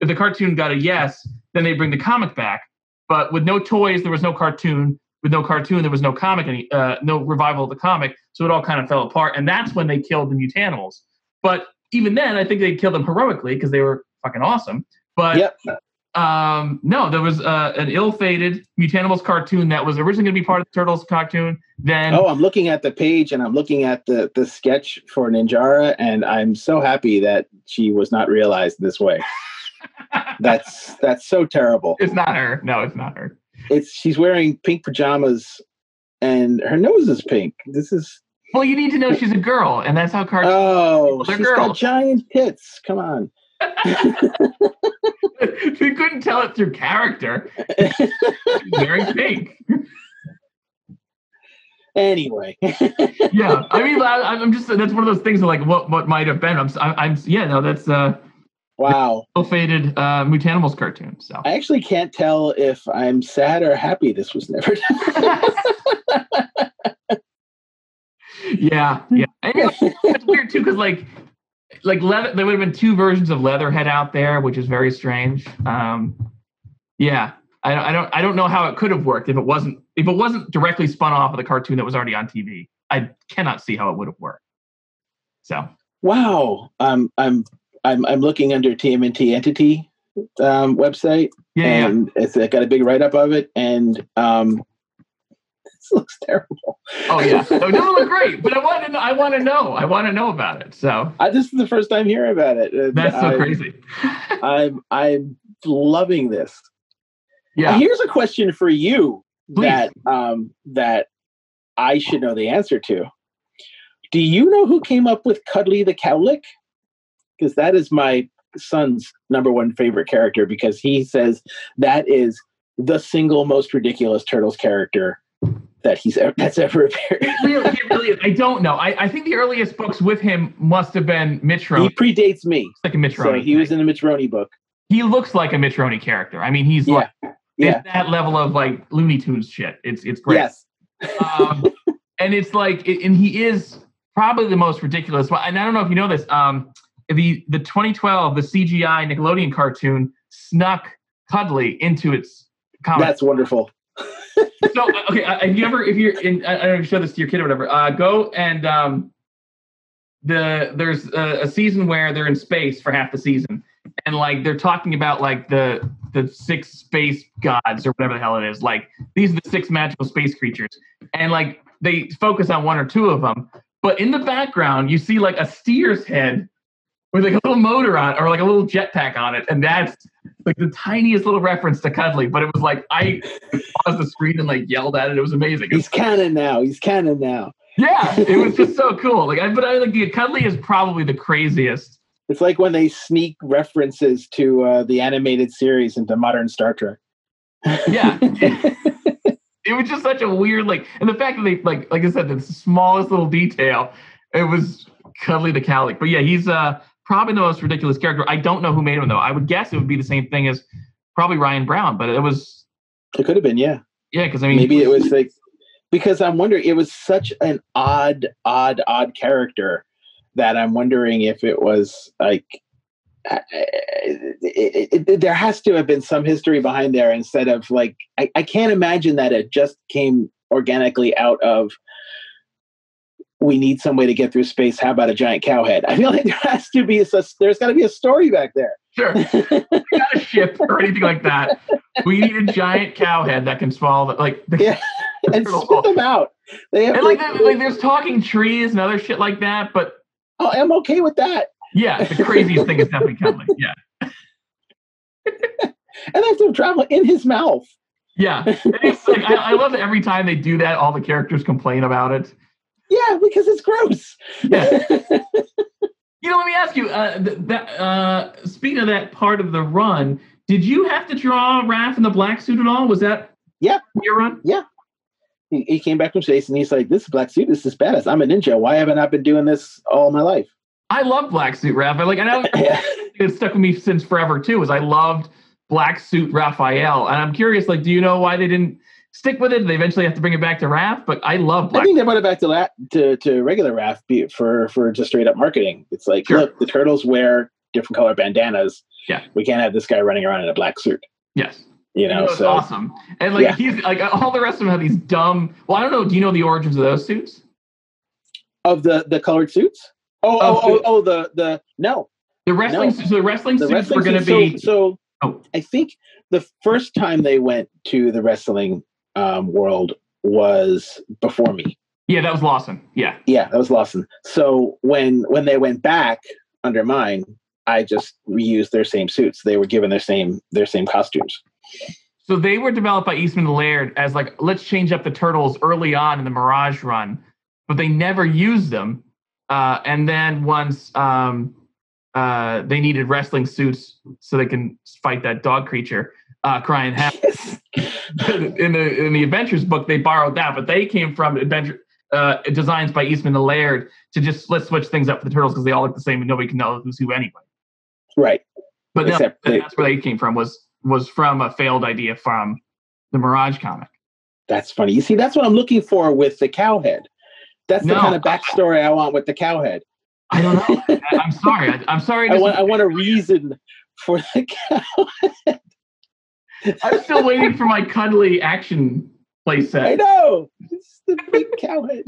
if the cartoon got a yes, then they'd bring the comic back. But with no toys, there was no cartoon. With no cartoon, there was no comic, any, uh, no revival of the comic. So it all kind of fell apart. And that's when they killed the Mutanimals. But even then, I think they killed them heroically because they were fucking awesome. But Yep. um, no, there was uh, an ill-fated Mutanimals cartoon that was originally going to be part of the Turtles cartoon. Then Oh, I'm looking at the page and I'm looking at the the sketch for Ninjara, and I'm so happy that she was not realized this way. [laughs] That's that's so terrible. it's not her. No, it's not her. It's she's wearing pink pajamas, and her nose is pink. This is Well, you need to know she's a girl, and that's how cartoons. Oh, she's girls. got giant tits. Come on. [laughs] [laughs] we couldn't tell it through character. very pink. Anyway, [laughs] Yeah, I mean, I, I'm just that's one of those things. Of like what what might have been. I'm I'm, yeah, no, that's uh, wow. ill fated uh, Mutanimals cartoon. So I actually can't tell if I'm sad or happy this was never done. Yeah, yeah. [laughs] And you know, it's weird too because like like leather, there would have been two versions of Leatherhead out there, which is very strange. Um, yeah, I, don't- I don't I don't know how it could have worked if it wasn't if it wasn't directly spun off of the cartoon that was already on TV. I cannot see how it would have worked. So wow. Um, I'm I'm I'm looking under TMNT entity um, website, yeah, yeah. and it's uh, got a big write up of it, and um, [laughs] looks terrible. Oh yeah, no, it doesn't look great, but I want to know. I want to know. I want to know about it. So I, this is the first time hearing about it. that's so I'm- crazy. [laughs] I'm I'm loving this. yeah. Here's a question for you Please. that um, that I should know the answer to. Do you know who came up with Cudley the Cowlick? Because that is my son's number one favorite character because he says that is the single most ridiculous Turtles character that he's ever, that's ever appeared. It really, really. I don't know. I, I think the earliest books with him must have been Mitch he predates me, It's like a Mitch so he was in the Mitchroney book. he looks like a Mitchroney character. I mean, he's Yeah, like yeah, that level of like Looney Tunes shit. It's it's great. yes, um, [laughs] and it's like, and he is probably the most ridiculous. one. And I don't know if you know this. Um, the the 2012 the CGI Nickelodeon cartoon snuck Cudley into its comic. that's wonderful. So uh, okay, uh, if you ever if you're in, I don't know show this to your kid or whatever, uh, go and um, the there's a, a season where they're in space for half the season, and like they're talking about like the the six space gods or whatever the hell it is. Like these are the six magical space creatures, and like they focus on one or two of them, but in the background you see like a steer's head with like a little motor on it or like a little jetpack on it, and that's like the tiniest little reference to Cudley, but it was like I paused the screen and like yelled at it. It was amazing. He's canon now. He's canon now. yeah, it was just so [laughs] cool. Like I, but I like the Cudley is probably the craziest. It's like when they sneak references to uh, the animated series into modern Star Trek. Yeah, it, [laughs] it was just such a weird like, and the fact that they like, like I said, the smallest little detail, it was Cudley the Cowlick. But yeah, he's uh probably the most ridiculous character. I don't know who made him though. I would guess it would be the same thing as probably Ryan Brown, but it was It could have been, yeah. yeah, because I mean Maybe it was like because I'm wondering it was such an odd, odd, odd character that I'm wondering if it was like uh, it, it, it, there has to have been some history behind there instead of like I, I can't imagine that it just came organically out of we need some way to get through space how about a giant cow head i feel like there has to be a, there's got to be a story back there sure [laughs] not a ship or anything like that. We need a giant cow head that can swallow the, like the, Yeah. [laughs] and Turtle. spit them out they have and like, like, like there's talking trees and other shit like that, but oh, i'm okay with that yeah, the craziest thing is definitely Cudley. Yeah. [laughs] and they have to travel in his mouth Yeah, and it's like I, I love that every time they do that, all the characters complain about it. Yeah because it's gross Yeah. [laughs] You know, let me ask you. Uh, th- that uh, speaking of that part of the run, did you have to draw Raph in the black suit at all? Was that Yeah. your run? he, he came back from space and he's like this black suit this is badass i'm a ninja why haven't i been doing this all my life I love black suit Raph. I like, and I [laughs] yeah. it stuck with me since forever too. Is I loved black suit Raphael, and I'm curious, like, do you know why they didn't stick with it? They eventually have to bring it back to Raph, but I love I think they brought it back to la- to, to regular Raph be- for for just straight up marketing. It's like, Sure. look, the turtles wear different color bandanas. Yeah. we can't have this guy running around in a black suit. yes. You know, It was so awesome. And like Yeah. he's like all the rest of them have these dumb. Well, I don't know. Do you know the origins of those suits? of the the colored suits. Oh, oh, oh, the- oh, the the no, The wrestling No. suits. So the wrestling the suits wrestling were going to be. So, so Oh. I think the first time they went to the wrestling um, world was before me. Yeah, that was Lawson. Yeah. Yeah, that was Lawson. So when when they went back under mine, I just reused their same suits. They were given their same their same costumes. So they were developed by Eastman and Laird as like let's change up the turtles early on in the Mirage run. but they never used them. Uh, and then once um, uh, they needed wrestling suits so they can fight that dog creature, uh, crying half. [laughs] in the in the Adventures book, they borrowed that, but they came from Adventure uh, designs by Eastman and Laird to just let's switch things up for the turtles because they all look the same and nobody can know who's who anyway. Right. But no, they- that's where they came from was was from a failed idea from the Mirage comic. That's funny. You see, that's what I'm looking for with the cowhead. That's the No. kind of backstory I want with the cowhead. I don't know. [laughs] I, I'm sorry. I, I'm sorry. I want I want a reason for the [laughs] cow. I'm still waiting for my Cudley action playset. I know. It's the big cowhead.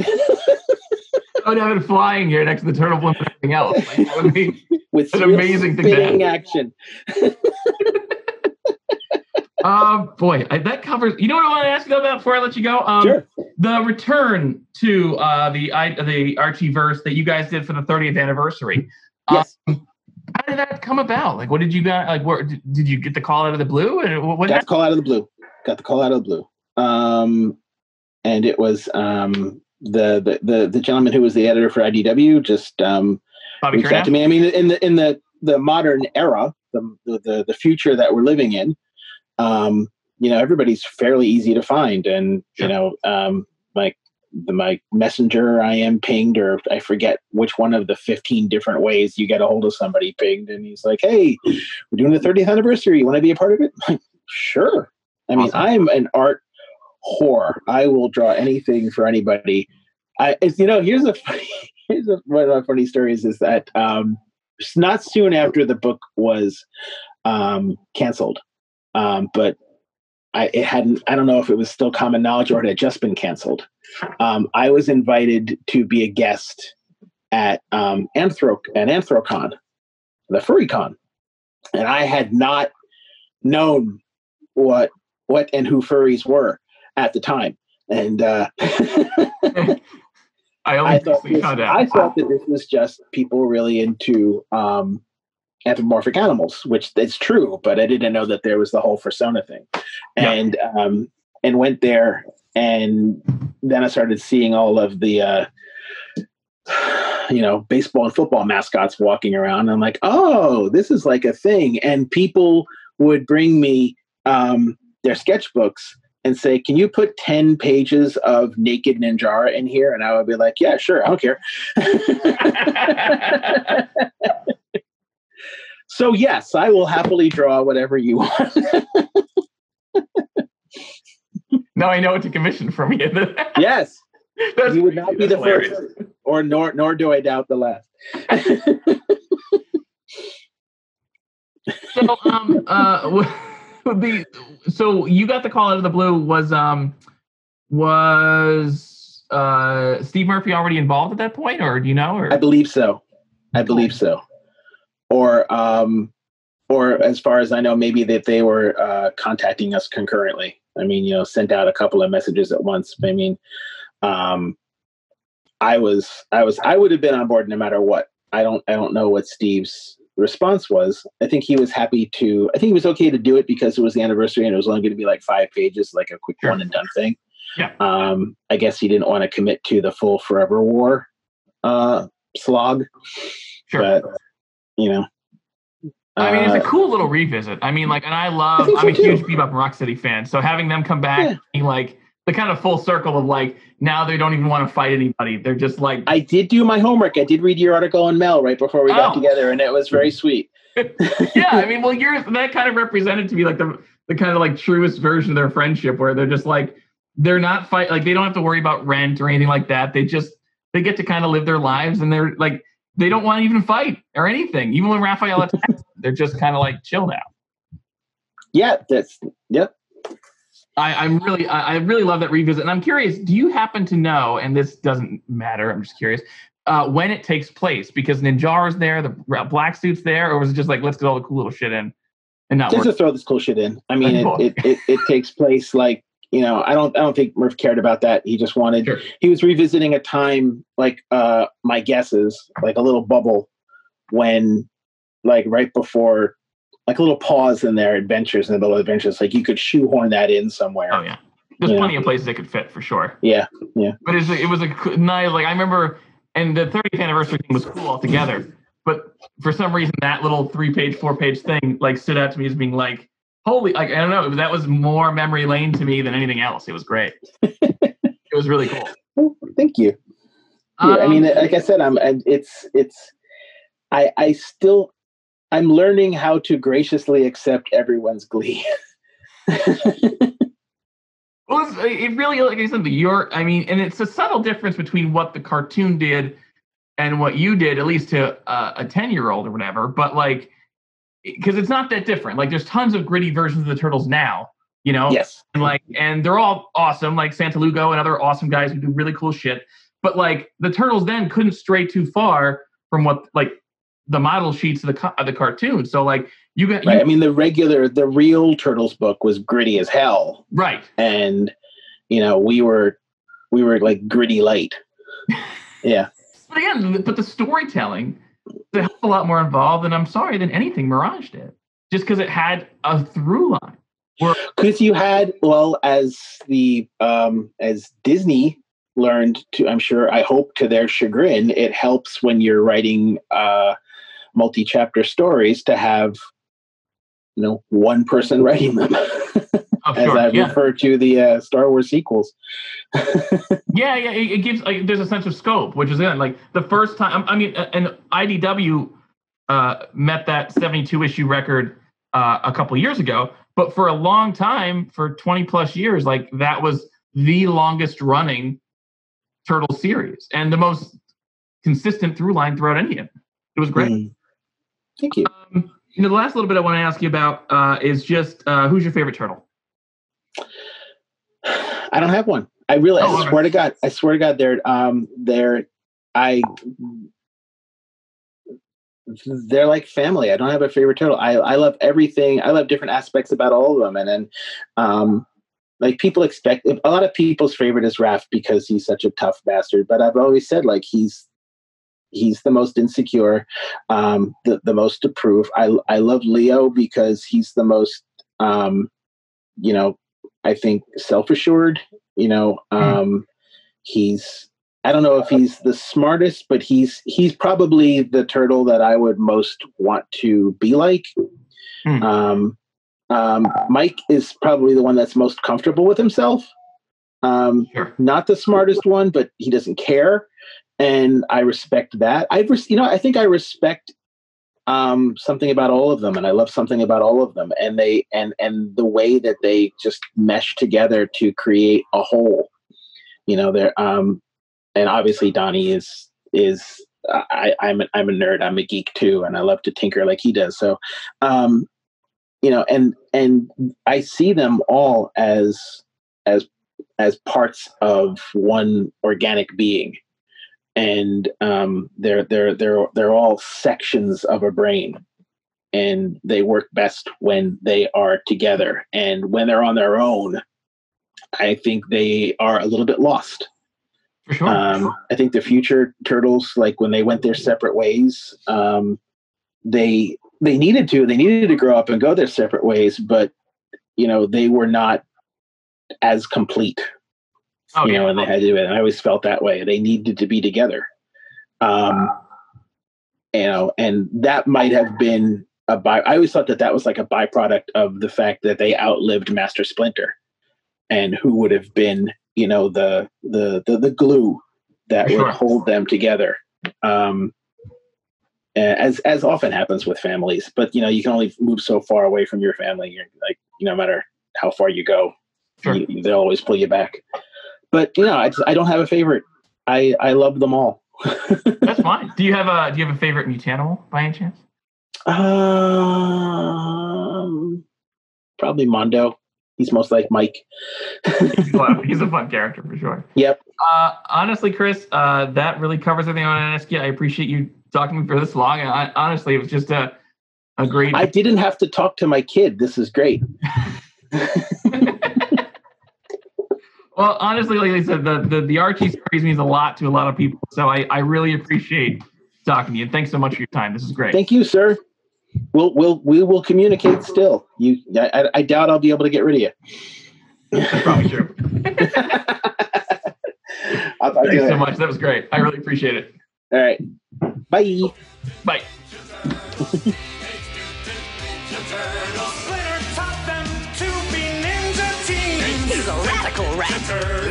I [laughs] would have it flying here next to the turtle blimp and everything else. Like, that would be [laughs] with An amazing thing to have. action. [laughs] Uh, boy, I, that covers. You know what I want to ask you about before I let you go? Um, Sure. The return to uh, the I, the Archie verse that you guys did for the 30th anniversary. Yes. How did that come about? Like, what did you guys like? Where did, you get the call out of the blue? And what? what Got the call out of the blue. Got the call out of the blue. Um, and it was um, the, the the the gentleman who was the editor for IDW just um, Bobby reached out to me. I mean, in the in the the modern era, the the the, the future that we're living in, um, you know, everybody's fairly easy to find, and Sure. you know, um, like the my messenger, I am pinged, or I forget which one of the fifteen different ways you get a hold of somebody pinged, and he's like, "Hey, we're doing the 30th anniversary. You want to be a part of it?" Like, sure. I mean, Awesome. I'm an art whore. I will draw anything for anybody. I, it's, you know, here's a [laughs] funny, here's a, one of my funny stories is that um, not soon after the book was um, canceled, um, but I it hadn't. I don't know if it was still common knowledge or it had just been canceled. Um, I was invited to be a guest at um, Anthro at Anthrocon, the Furry Con, and I had not known what what and who furries were at the time, and uh, [laughs] I only I thought this. I thought that this was just people really into um, anthropomorphic animals, which is true, but I didn't know that there was the whole persona thing, Yeah. and um, and went there, and then I started seeing all of the. Uh, you know, baseball and football mascots walking around. I'm like, oh, this is like a thing. And people would bring me um, their sketchbooks and say, can you put 10 pages of naked Ninjara in here? And I would be like, yeah, sure. I don't care. [laughs] [laughs] [laughs] so, yes, I will happily draw whatever you want. [laughs] now I know what to commission from you. [laughs] yes, That's- you would not be the hilarious. first, or nor, nor do I doubt the last. So, um, uh, [laughs] the so you got the call out of the blue. Was um, was uh Steve Murphy already involved at that point, or do you know? Or I believe so. I believe so. Or um or as far as I know, maybe that they were uh contacting us concurrently. I mean, you know, sent out a couple of messages at once. I mean, um I was I was I would have been on board no matter what. I don't I don't know what Steve's response was. I think he was happy to I think he was okay to do it because it was the anniversary and it was only going to be like five pages, like a quick Sure. one and done thing. Yeah. Um I guess he didn't want to commit to the full forever war uh slog sure. but you know I mean, it's a uh, cool little revisit. I mean, like, and I love. think I'm a so, huge Bebop and Rocksteady fan, so having them come back, Yeah. being like the kind of full circle of like now they don't even want to fight anybody. They're just like, i did do my homework i did read your article on mel right before we got Oh. together and it was very sweet [laughs] yeah. I mean, well, you're that kind of represented to me like the the kind of like truest version of their friendship, where they're just like they're not fight like they don't have to worry about rent or anything like that. They just they get to kind of live their lives, and they're like they don't want to even fight or anything. Even when Raphael attacks, [laughs] they're just kind of like chill now. yeah that's yep I, I'm really, I, I really love that revisit, and I'm curious. Do you happen to know? And this doesn't matter. I'm just curious uh, when it takes place because Ninjara's there, the black suit's there, or was it just like let's get all the cool little shit in and not just work? to throw this cool shit in i mean [laughs] it, it, it, it takes place like you know i don't i don't think murph cared about that he just wanted Sure. he was revisiting a time like uh my guesses, like a little bubble when like right before like a little pause in their adventures in the middle of adventures like you could shoehorn that in somewhere Oh yeah, There's plenty of places it could fit for sure. Yeah, Yeah. But it's, it was a nice, like I remember, and the 30th anniversary thing was cool altogether. But for some reason, that little three page, four page thing like stood out to me as being like, holy, like I don't know, that was more memory lane to me than anything else. It was great. it was really cool. [laughs] Well, thank you. Yeah, I mean, Um, like I said, I'm. It's it's. I I still, I'm learning how to graciously accept everyone's glee. [laughs] Well, it's, it really, like I said, the your, I mean, and it's a subtle difference between what the cartoon did and what you did, at least to uh, a 10 year old or whatever. But like, because it's not that different. Like, there's tons of gritty versions of the Turtles now, you know? yes. And like, and they're all awesome, like Santolouco and other awesome guys who do really cool shit. But like, the Turtles then couldn't stray too far from what, like, the model sheets of the, co- of the cartoon. So like, you got, Right. you, I mean, the regular, the real Turtles book was gritty as hell, right. and you know, we were, we were like gritty light. [laughs] Yeah. But again, but the storytelling a hell of a lot more involved, and I'm sorry, than anything Mirage did. Just because it had a through line. because you had well as the um as disney learned to i'm sure i hope to their chagrin it helps when you're writing uh multi-chapter stories to have you know one person [laughs] writing them Oh, as sure. i yeah. refer to the uh, star wars sequels [laughs] yeah, yeah. It, it gives like there's a sense of scope, which is in like the first time. I mean, uh, and IDW uh, met that 72 issue record uh, a couple years ago, but for a long time, for 20 plus years, like that was the longest running turtle series and the most consistent through line throughout any of it. It was great. Mm. thank you Um, you know, the last little bit I want to ask you about uh, is just uh, who's your favorite turtle? I don't have one. I really, Oh, I swear to God, I swear to God, they're, um, they're, I, they're like family. I don't have a favorite turtle. I, I love everything. I love different aspects about all of them. And then, um, like people expect a lot of people's favorite is Raph because he's such a tough bastard. But I've always said like he's he's the most insecure, um, the the most to prove. I I love Leo because he's the most, um, you know, I think self assured. You know, um, he's I don't know if he's the smartest, but he's he's probably the turtle that I would most want to be like. Hmm. Um, um, Mike is probably the one that's most comfortable with himself. Um, Sure. not the smartest one, but he doesn't care, and I respect that. I, res- you know, I think I respect um, something about all of them, and I love something about all of them, and they and and the way that they just mesh together to create a whole. You know, they're um, and obviously Donnie is is I, I'm a, I'm a nerd. I'm a geek too, and I love to tinker like he does. So, um, you know, and and I see them all as as as parts of one organic being, and um, they're they're they're they're all sections of a brain, and they work best when they are together. And when they're on their own, I think they are a little bit lost. For sure. Um, I think the future turtles, like when they went their separate ways, um, they they needed to. They needed to grow up and go their separate ways, but you know they were not as complete. Oh, you yeah. know, and they had to do it. And I always felt that way. They needed to be together. Um, you know, and that might have been a by. I always thought that that was like a byproduct of the fact that they outlived Master Splinter, and who would have been, you know, the the the, the glue that Sure. would hold them together. Um, as as often happens with families, but you know, you can only move so far away from your family. You're like, no matter how far you go, Sure. you, they'll always pull you back. But you know, I, just- I don't have a favorite. I I love them all. [laughs] That's fine. Do you have a Do you have a favorite mutanimal by any chance? um, probably Mondo. He's most like Mike. He's a, fun- he's a [laughs] fun character for sure. Yep. Uh, honestly, Chris, uh, that really covers everything I want to ask you. I appreciate you talking to me for this long. And I, honestly, it was just a a great. I didn't have to talk to my kid. This is great. [laughs] well, honestly, like I said, the, the the Archie series means a lot to a lot of people. So I I really appreciate talking to you. Thanks so much for your time. This is great. Thank you, sir. We'll we'll we will communicate still. You, I, I doubt I'll be able to get rid of you. That's probably true. [laughs] [laughs] I'll talk to Thanks you so much. That was great. I really appreciate it. All right. Bye. Bye. little rat.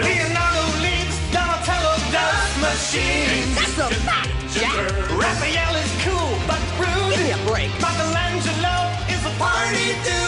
Leonardo leads, Donatello does machines. That's a fact, Jack. Raphael is cool, but rude. Give me a break. Michelangelo is a party dude.